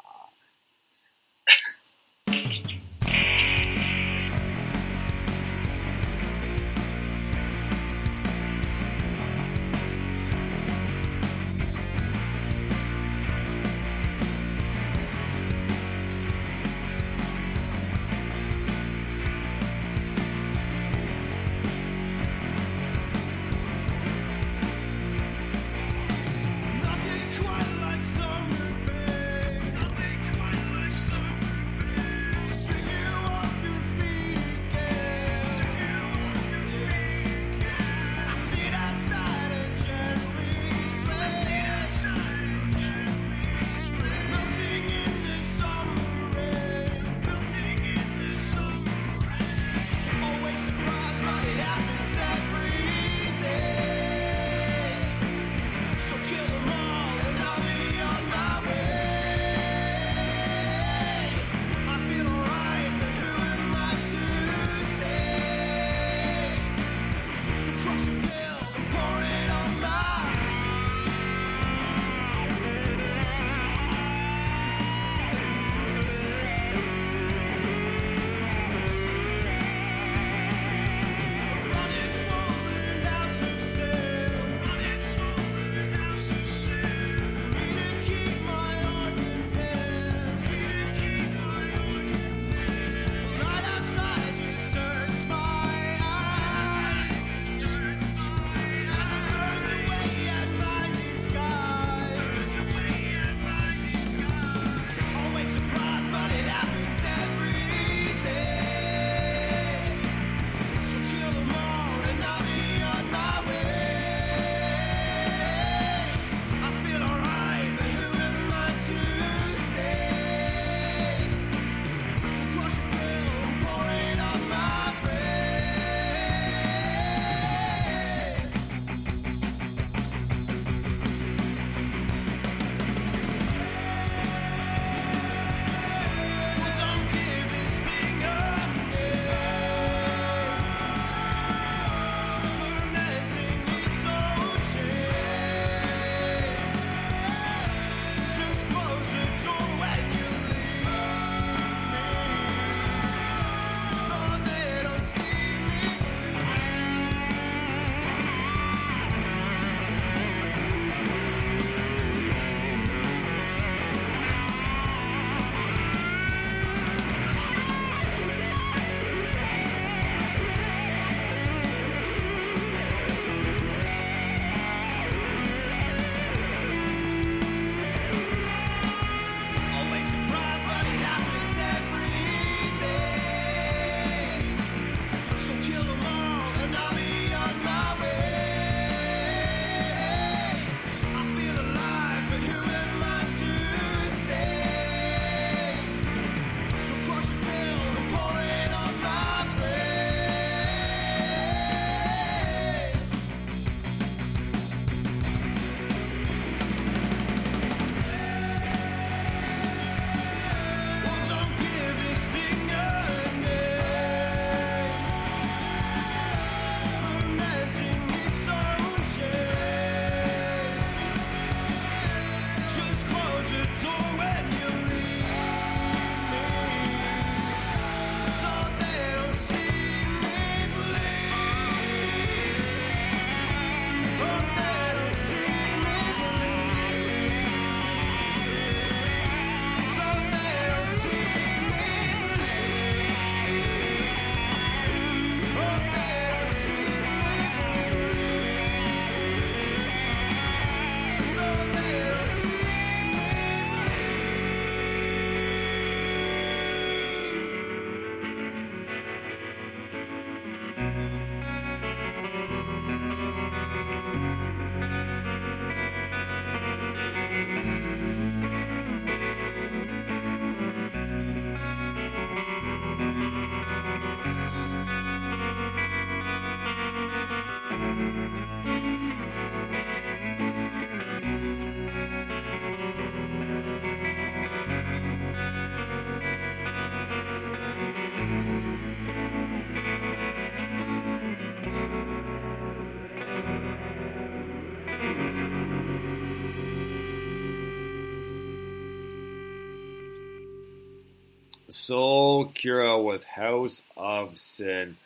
Soul Cura with House of Sin.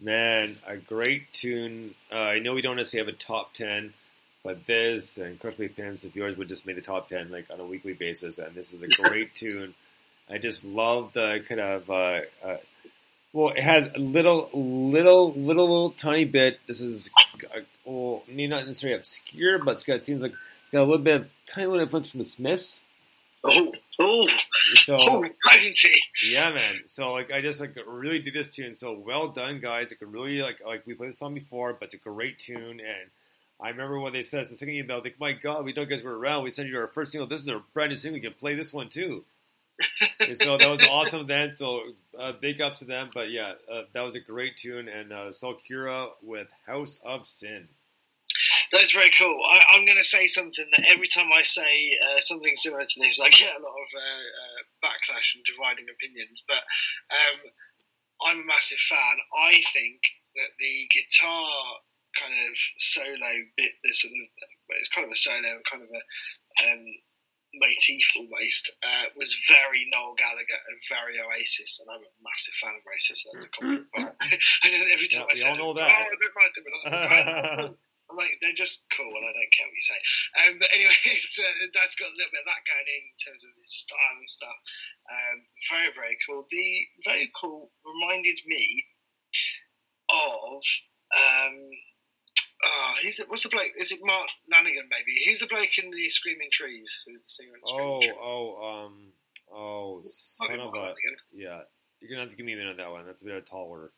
Man, a great tune. Uh, I know we don't necessarily have a top 10, but this and Crush Me Pimps, if yours would just make the top 10 like on a weekly basis, and this is a [LAUGHS] great tune. I just love the kind of, uh, uh, well, it has a little, little, little, little tiny bit. This is, uh, well, not necessarily obscure, but it's got, it seems like it's got a little bit of tiny little influence from the Smiths. Oh, oh, So, oh, yeah, man. So like, I just like really dig this tune. So well done, guys. Like, really like like we played this song before, but it's a great tune. And I remember when they said us the singing email, like, my God, we know you guys were around. We sent you our first single. This is our brand new single. We can play this one too. and so that was awesome [LAUGHS] then. So uh, big ups to them. But yeah, uh, that was a great tune. And uh, with House of Sin. That's very cool. I, I'm going to say something that every time I say uh, something similar to this, I get a lot of uh, uh, backlash and dividing opinions. But um, I'm a massive fan. I think that the guitar kind of solo bit, the sort of, it's kind of a solo, kind of a um, motif almost, uh, was very Noel Gallagher and very Oasis, and I'm a massive fan of Oasis. So that's a [CLEARS THROAT] compliment. And [LAUGHS] every time Yeah, I say, all know oh, that. I don't mind them, I don't them." Like, they're just cool, and I don't care what you say. Um, but anyway, [LAUGHS] uh, that's got a little bit of that going in, in terms of his style and stuff. Um, very, very cool. The vocal reminded me of. Um, oh, who's the, what's the bloke? Is it Mark Lanegan, maybe? Who's the bloke in the Screaming Trees? Who's the singer in the Screaming Oh, Trees? oh, um, oh, son of a, yeah. You're gonna have to give me a minute on that one. That's a bit of a tall order.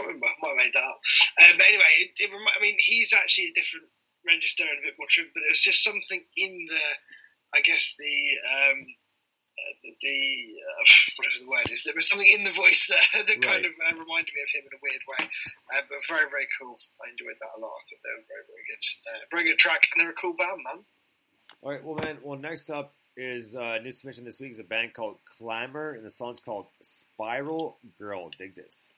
Can't remember. Might have made that up. Um, but anyway, it, it I mean, he's actually a different register and a bit more trippy, but there was just something in the, I guess the, um, uh, the, the uh, [LAUGHS] whatever the word is, there was something in the voice [LAUGHS] that, that kind of uh, reminded me of him in a weird way. Uh, but very, very cool. I enjoyed that a lot. I thought they were very, very good. Uh, very good track, and they're a cool band, man. All right, well, man. Well, next up is uh, new submission this week is a band called Clamor, and the song's called Spiral Girl. Dig this.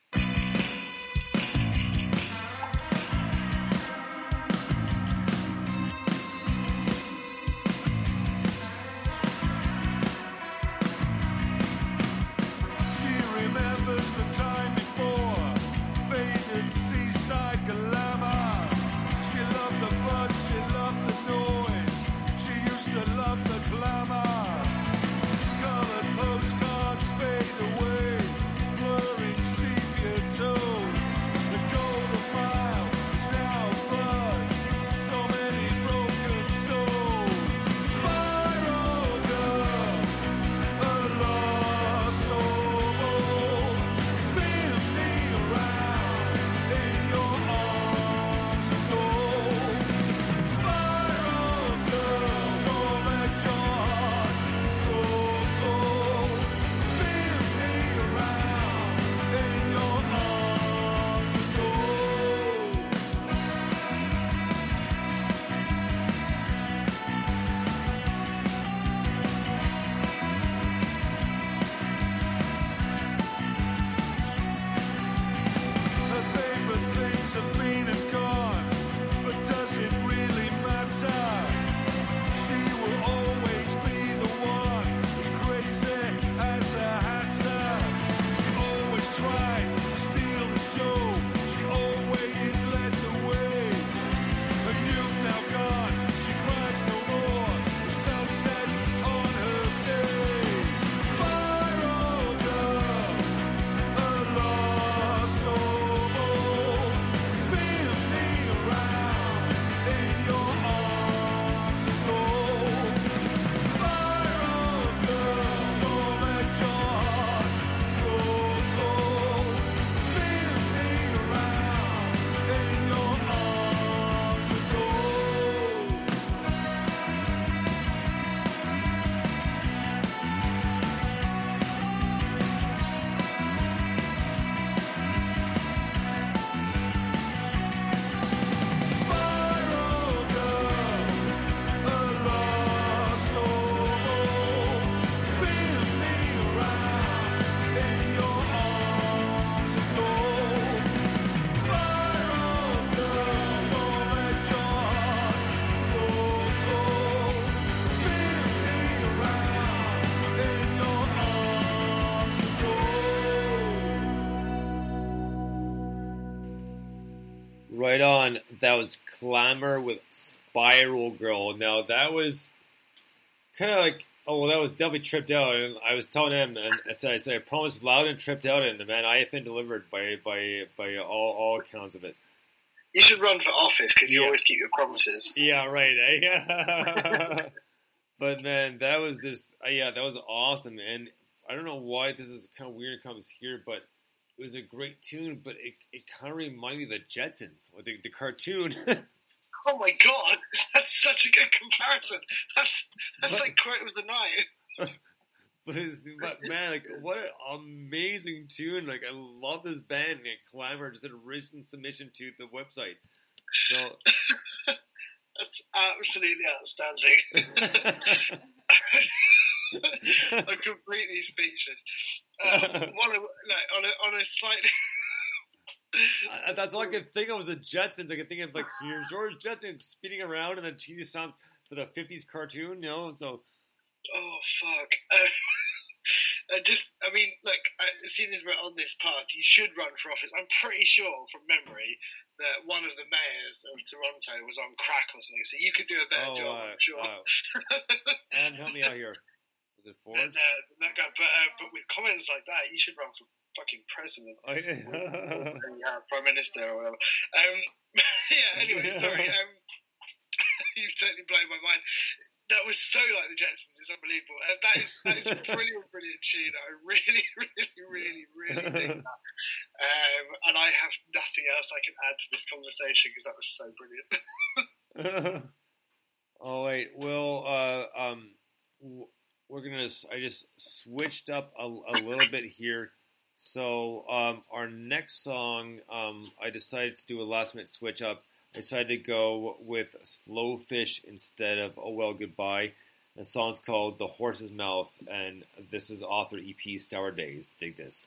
That was Clamor with Spiral Girl. Now that was kind of like, oh well, that was definitely tripped out. And I was telling him, and I said, I said, I promised loud and tripped out, and the man IFN delivered by by by all all accounts of it. You should run for office because you Yeah. always keep your promises. Yeah, right. Eh? [LAUGHS] but man, that was just uh, yeah, that was awesome. And I don't know why this is kind of weird it comes here, but was a great tune. But it, it kind of reminded me of the Jetsons, or the, the cartoon. [LAUGHS] Oh my god, [LAUGHS] that's such a good comparison. [LAUGHS] That's that's like quote of the night. but, it's, but man, like what an amazing tune! Like I love this band. And Clamor just did a written submission to the website. So That's absolutely outstanding. I'm completely speechless. Um, one of, like, on a on a slightly. I- that's all I could think of was the Jetsons. I could think of like here's George Jetson spinning around and the cheesy sounds for the '50s cartoon, you know. So Oh fuck. [LAUGHS] Uh, uh, just, I mean, look. As soon as we're on this path, you should run for office. I'm pretty sure, from memory, that one of the mayors of Toronto was on crack or something. So you could do a better Oh, job. uh, I'm sure. uh, and help me out here. [LAUGHS] Was it Ford? and, uh, that guy, but, uh, but with comments like that, you should run for fucking president. Oh, yeah. [LAUGHS] yeah, prime minister or whatever. Um, [LAUGHS] yeah. Anyway, sorry. [LAUGHS] Um, you've totally blown my mind. That was so like the Jetsons. It's unbelievable. Uh, that is that is a brilliant, brilliant tune. I really, really, really, really dig that. Um, and I have nothing else I can add to this conversation because that was so brilliant. oh wait, well, uh, um, w- we're gonna. I just switched up a, a little bit here. So um, our next song, um, I decided to do a last minute switch up. I decided to go with Slow Fish instead of Oh Well Goodbye. The song's called The Horse's Mouth, and this is author EP Sour Days. Dig this.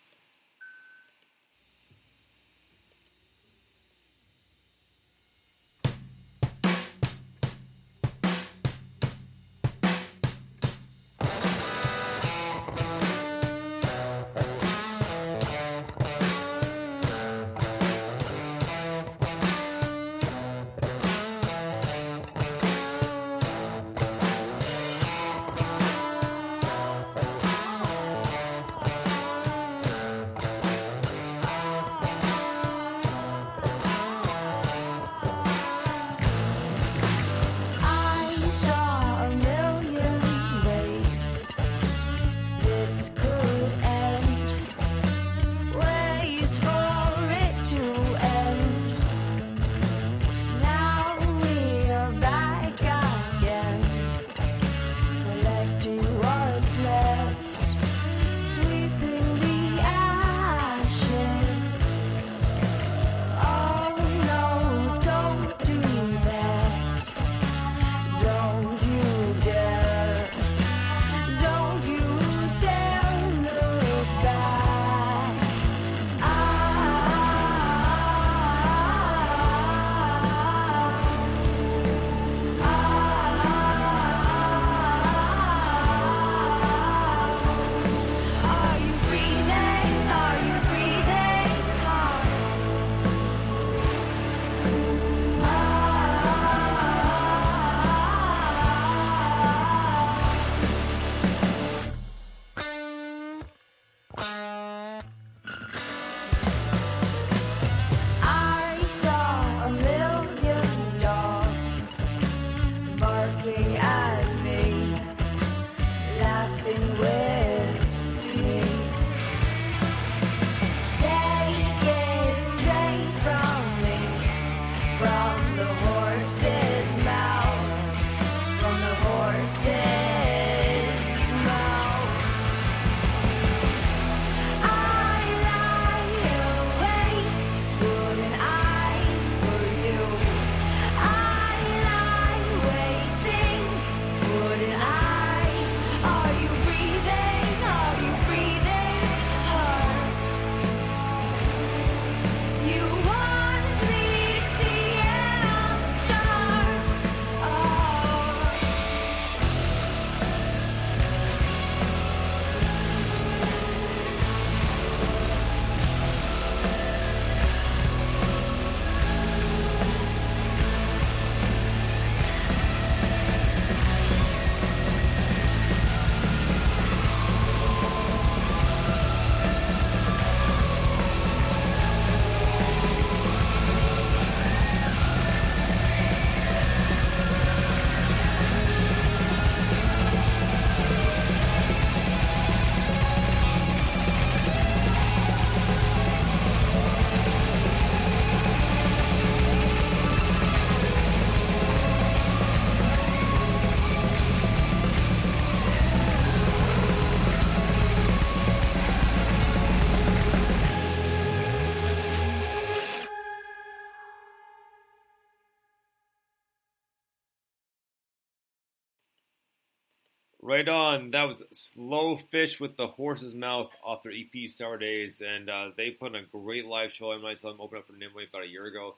Right on. That was Slow Fish with the Horse's Mouth off their EP Sour Days, and uh, they put on a great live show. I might saw them open up for Nimue about a year ago.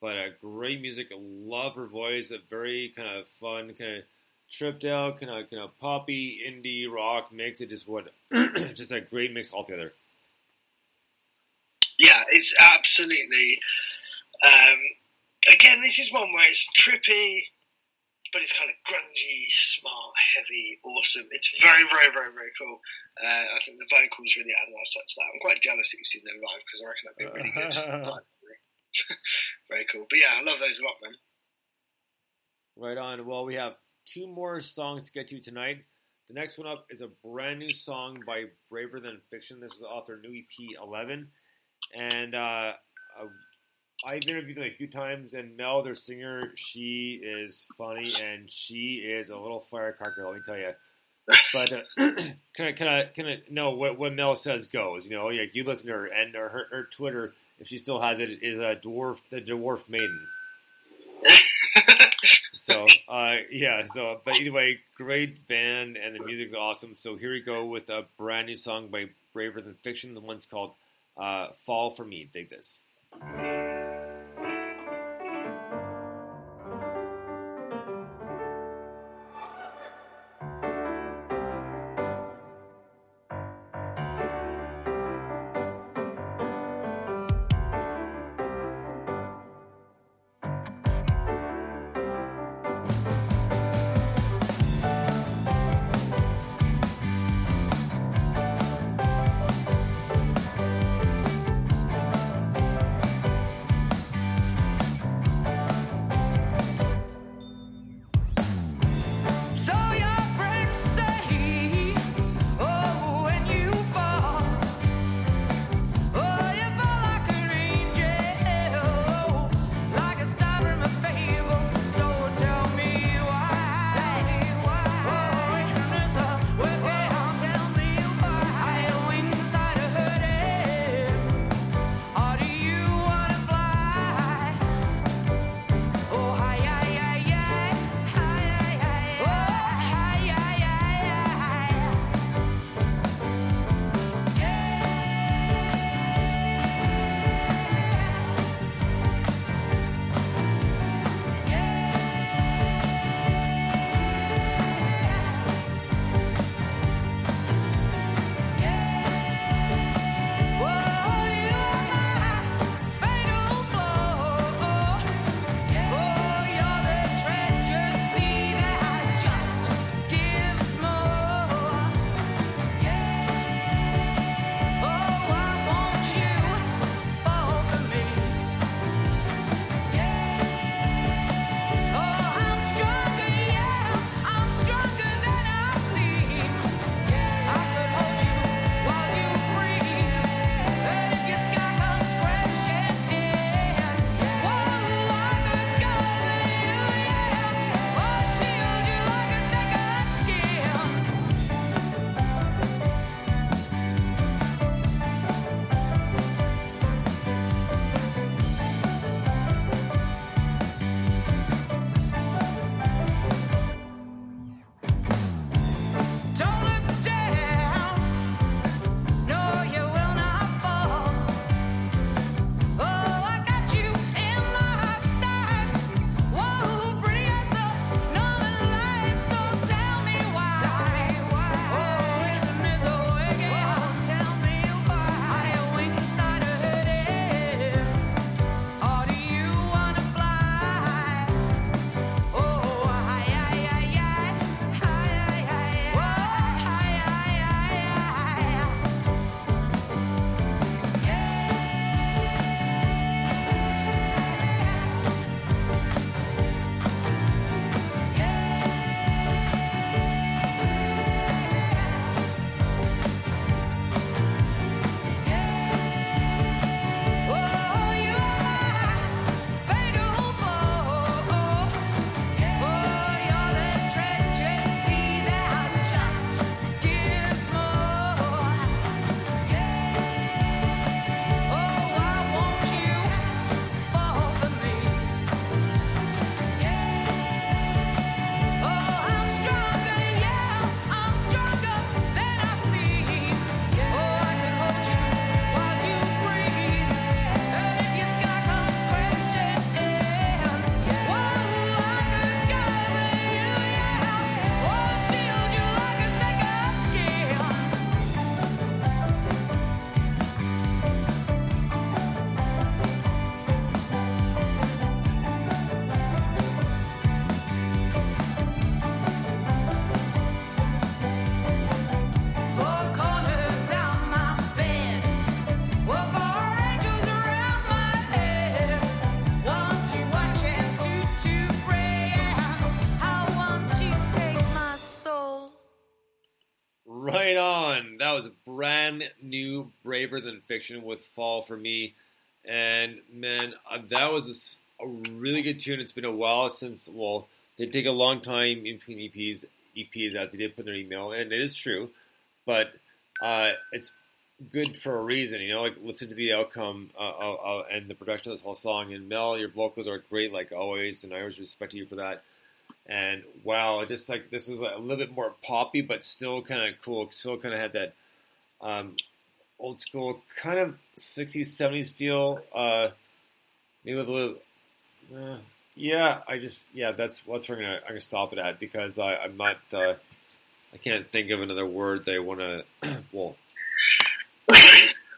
But uh, great music. I love her voice. A very kind of fun, kind of tripped out, kind of kind of poppy indie rock mix. It just what [CLEARS THROAT] just a great mix altogether. Yeah, it's absolutely. Um, again, this is one where it's trippy, but it's kind of grungy, smart, heavy, awesome. It's very, very, very, very cool. Uh, I think the vocals really add a nice touch to that. I'm quite jealous that you've seen them live because I reckon that'd be really good. [LAUGHS] [LAUGHS] very cool. But yeah, I love those a lot, man. Right on. Well, we have two more songs to get to tonight. The next one up is a brand new song by Braver Than Fiction. This is off their new EP 11. And uh, I've interviewed them a few times, and Mel, their singer, she is funny and she is a little firecracker, let me tell you. But uh, [CLEARS THROAT] can I, can I, can I, no, what, what Mel says goes. You know, yeah, you listen to her, and her, her, her Twitter, if she still has it, is a dwarf, the dwarf maiden. [LAUGHS] So uh, yeah, so but anyway, great band and the music's awesome. So here we go with a brand new song by Braver Than Fiction. The one's called uh, "Fall for Me." Dig this. Than fiction with Fall for me, and man, uh, that was a really good tune. It's been a while since. Well, they take a long time in between EPs, EPs as they did put in their email, and it is true, but uh, it's good for a reason. You know, like listen to the outcome uh, uh, uh, and the production of this whole song. And Mel, your vocals are great, like always, and I always respect you for that. And wow, just like this is a little bit more poppy, but still kind of cool. Still kind of had that um, old school kind of 60s, 70s feel. Uh, maybe with a little. Uh, yeah, I just yeah, that's what's we're gonna I'm gonna stop it at because I, I'm not. Uh, I can't think of another word they want [CLEARS THROAT] to. well,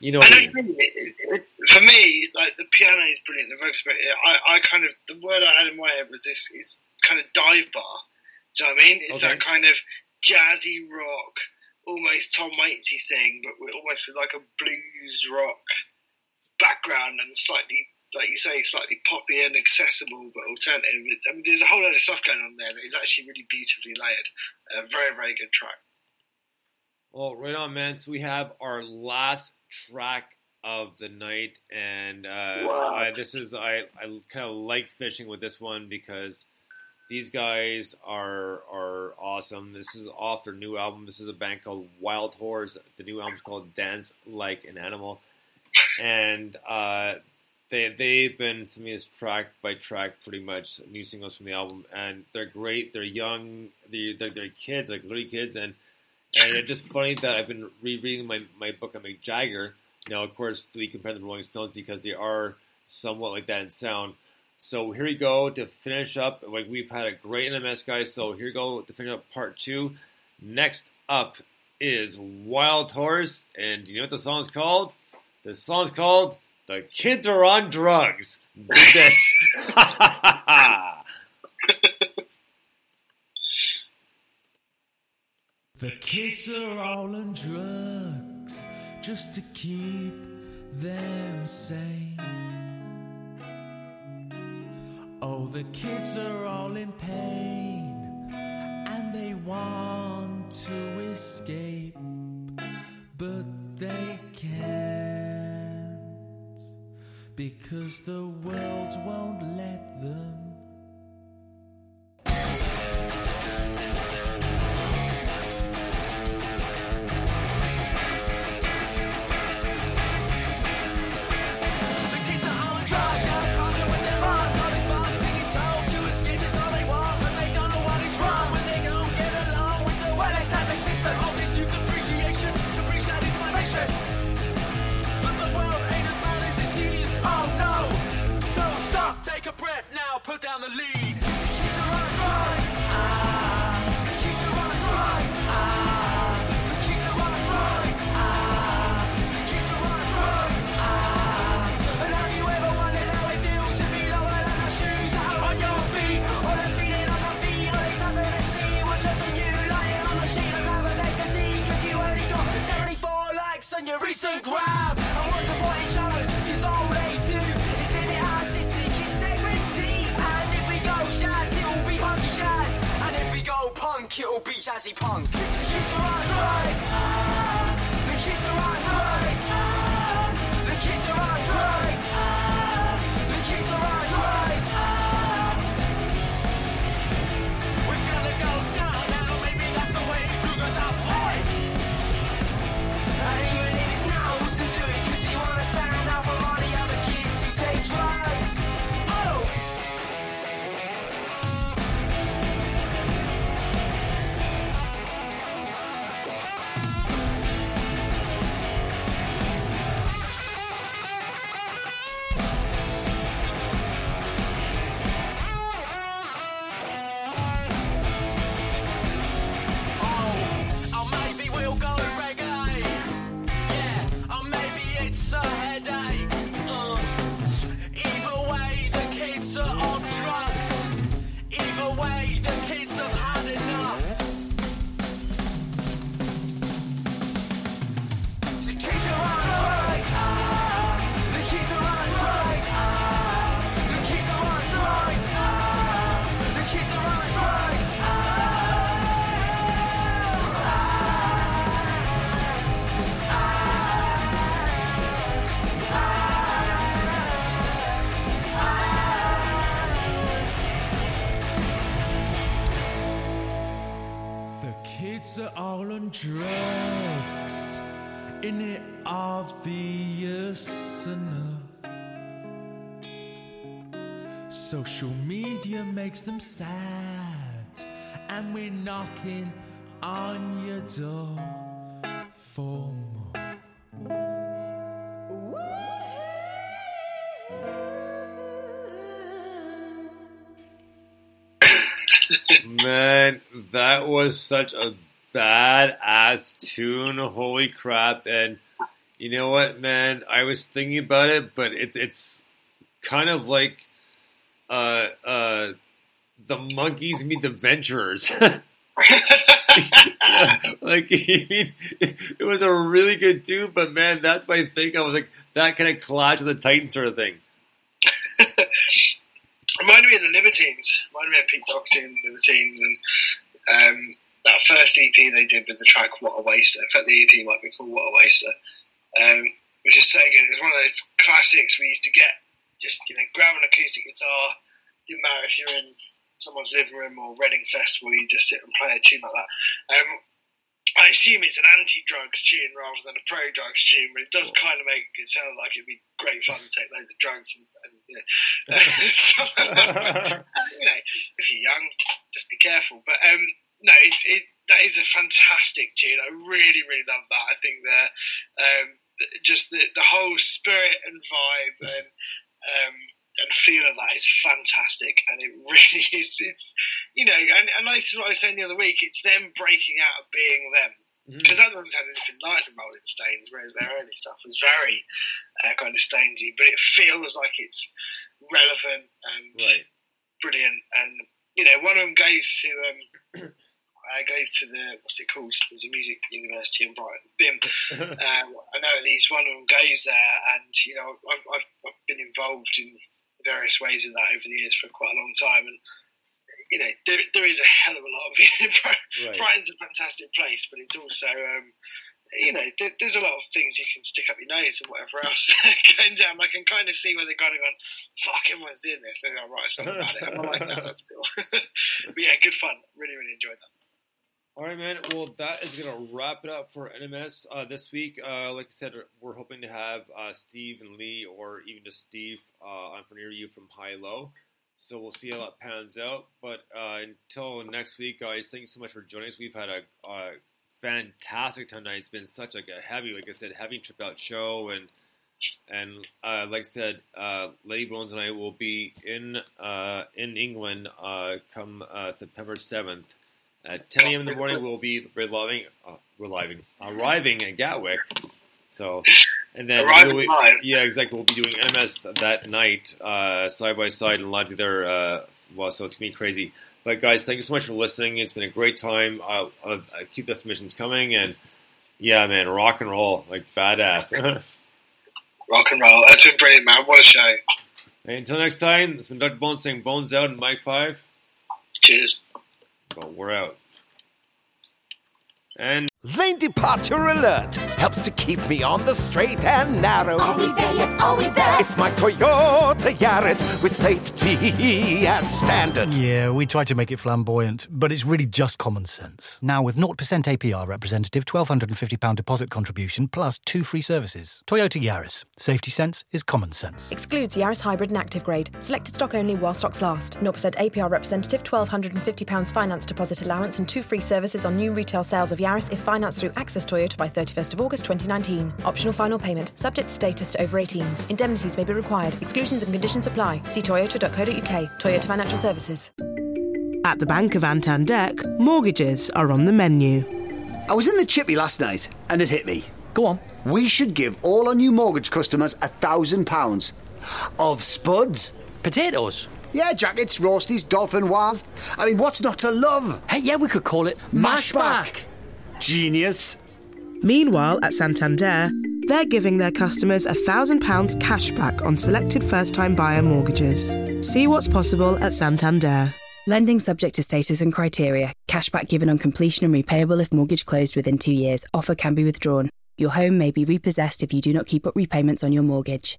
you know I I mean. you mean. It- it- for me, like the piano is brilliant. The vocals, but I, I kind of the word I had in my head was this is kind of dive bar. Do you know what I mean? It's Okay. that kind of jazzy rock, almost Tom Waitsy thing, but with, almost with like a blues rock background and slightly, like you say, slightly poppy and accessible, but alternative. I mean, there's a whole lot of stuff going on there that is actually really beautifully layered. A very, very good track. Well, right on, man. So we have our last track of the night, and uh, Wow. I, this is I, I kind of like fishing with this one because these guys are are awesome. This is off their new album. This is a band called Wild Horse. The new album's called Dance Like an Animal, and uh, they they've been submitting this track by track, pretty much new singles from the album, and they're great. They're young. They're they're, they're kids, like little kids, and and it's just funny that I've been rereading my, my book on Mick Jagger. Now, of course, we compare them to Rolling Stones because they are somewhat like that in sound. So here we go to finish up. Like we've had a great NMS, guys. So here we go to finish up part two. Next up is Wild Horse, and do you know what the song's called? The song's called "The Kids Are on Drugs." This. [LAUGHS] The kids are all on drugs just to keep them sane. Oh, the kids are all in pain and they want to escape, but they can't because the world won't let them. Than our shoes? Out on your feet? Or jazzy punk. Are on Social media makes them sad, and we're knocking on your door for more. Man, that was such a badass tune. Holy crap. And you know what, man? I was thinking about it, but it, it's kind of like uh, uh, the Monkees meet the venturers. [LAUGHS] like, [LAUGHS] I mean, it was a really good tune, but man, that's my thing. I was like, that kind of Clash of the Titan sort of thing. [LAUGHS] reminded me of the Libertines. Reminded me of Pete Doherty and the Libertines, and um, that first EP they did with the track "What a Waster." In fact, the EP might be called "What a Waster," um, which is good. It was one of those classics we used to get. Just you know, grab an acoustic guitar. Didn't matter if you're in someone's living room or Reading Festival, you just sit and play a tune like that. Um, I assume it's an anti-drugs tune rather than a pro-drugs tune, but it does kind of make it sound like it'd be great fun to take loads of drugs and, and you, know, [LAUGHS] [LAUGHS] you know, if you're young, just be careful. But um, no, it, it that is a fantastic tune. I really, really love that. I think that um, just the the whole spirit and vibe and um, and feel of that is fantastic, and it [LAUGHS] really is. It's you know, and, and this is what I was saying the other week. It's them breaking out of being them because that doesn't sound anything like the Rolling Stones, whereas their early stuff was very uh, kind of Stonesy, but it feels like it's relevant and Right. brilliant. And you know, one of them goes to um, [COUGHS] uh, goes to the what's it called? There's a music university in Brighton, BIMM. [LAUGHS] uh, I know at least one of them goes there, and you know, I've, I've, I've been involved in various ways of that over the years for quite a long time, and you know, there, there is a hell of a lot of [LAUGHS] Right. Brighton's a fantastic place, but it's also, um, you know, there, there's a lot of things you can stick up your nose and whatever else [LAUGHS] going down. I can kind of see where they're kind of going, fuck, everyone's doing this. Maybe I'll write song about it. I'm like, no, that's cool. [LAUGHS] but yeah, good fun. Really, really enjoyed that. All right, man. Well, that is going to wrap it up for NMS uh, this week. Uh, like I said, we're hoping to have uh, Steve and Lee, or even just Steve, uh, on for near you from High Low. So we'll see how that pans out. But uh, until next week, guys, thank you so much for joining us. We've had a, a fantastic time tonight. It's been such like a heavy, like I said, heavy trip out show, and and uh, like I said, Lady Bones and I will be in in England come September seventh. At 10 a.m. in the morning, we'll be reliving, uh, reliving, arriving at Gatwick. So, and then Arriving live. yeah, exactly. We'll be doing th- that night, uh, side by side, and live together. Uh, well, so it's gonna be crazy. But guys, thank you so much for listening. It's been a great time. I'll, I'll, I'll keep the submissions coming, and yeah, man, rock and roll, like badass. [LAUGHS] Rock and roll. That's been brilliant, man. What a show. until next time, it's been Dr. Bones saying Bones out and Mike Five. Cheers. Well, we're out. And Lane departure alert helps to keep me on the straight and narrow. Are we there yet? Are we there? It's my Toyota Yaris with safety as standard. Yeah, we try to make it flamboyant, but it's really just common sense. Now, with 0% APR representative, £1,250 deposit contribution, plus two free services. Toyota Yaris. Safety sense is common sense. Excludes Yaris Hybrid and Active Grade. Selected stock only while stocks last. 0% APR representative, £1,250 finance deposit allowance and two free services on new retail sales of Yaris if financed through Access Toyota by 31st of August 2019. Optional final payment. Subject to status to over 18s. Indemnities may be required. Exclusions and conditions apply. See toyota.co.uk. Toyota Financial Services. At the Bank of Antandek, mortgages are on the menu. I was in the chippy last night and it hit me. Go on. We should give all our new mortgage customers a thousand pounds of spuds. Potatoes. Yeah, jackets, roasties, dauphinoise. I mean, what's not to love? Hey, yeah, we could call it Mashback. Genius. Meanwhile, at Santander, they're giving their customers a £1,000 cash back on selected first time buyer mortgages. See what's possible at Santander. Lending subject to status and criteria. Cashback given on completion and repayable if mortgage closed within two years. Offer can be withdrawn. Your home may be repossessed if you do not keep up repayments on your mortgage.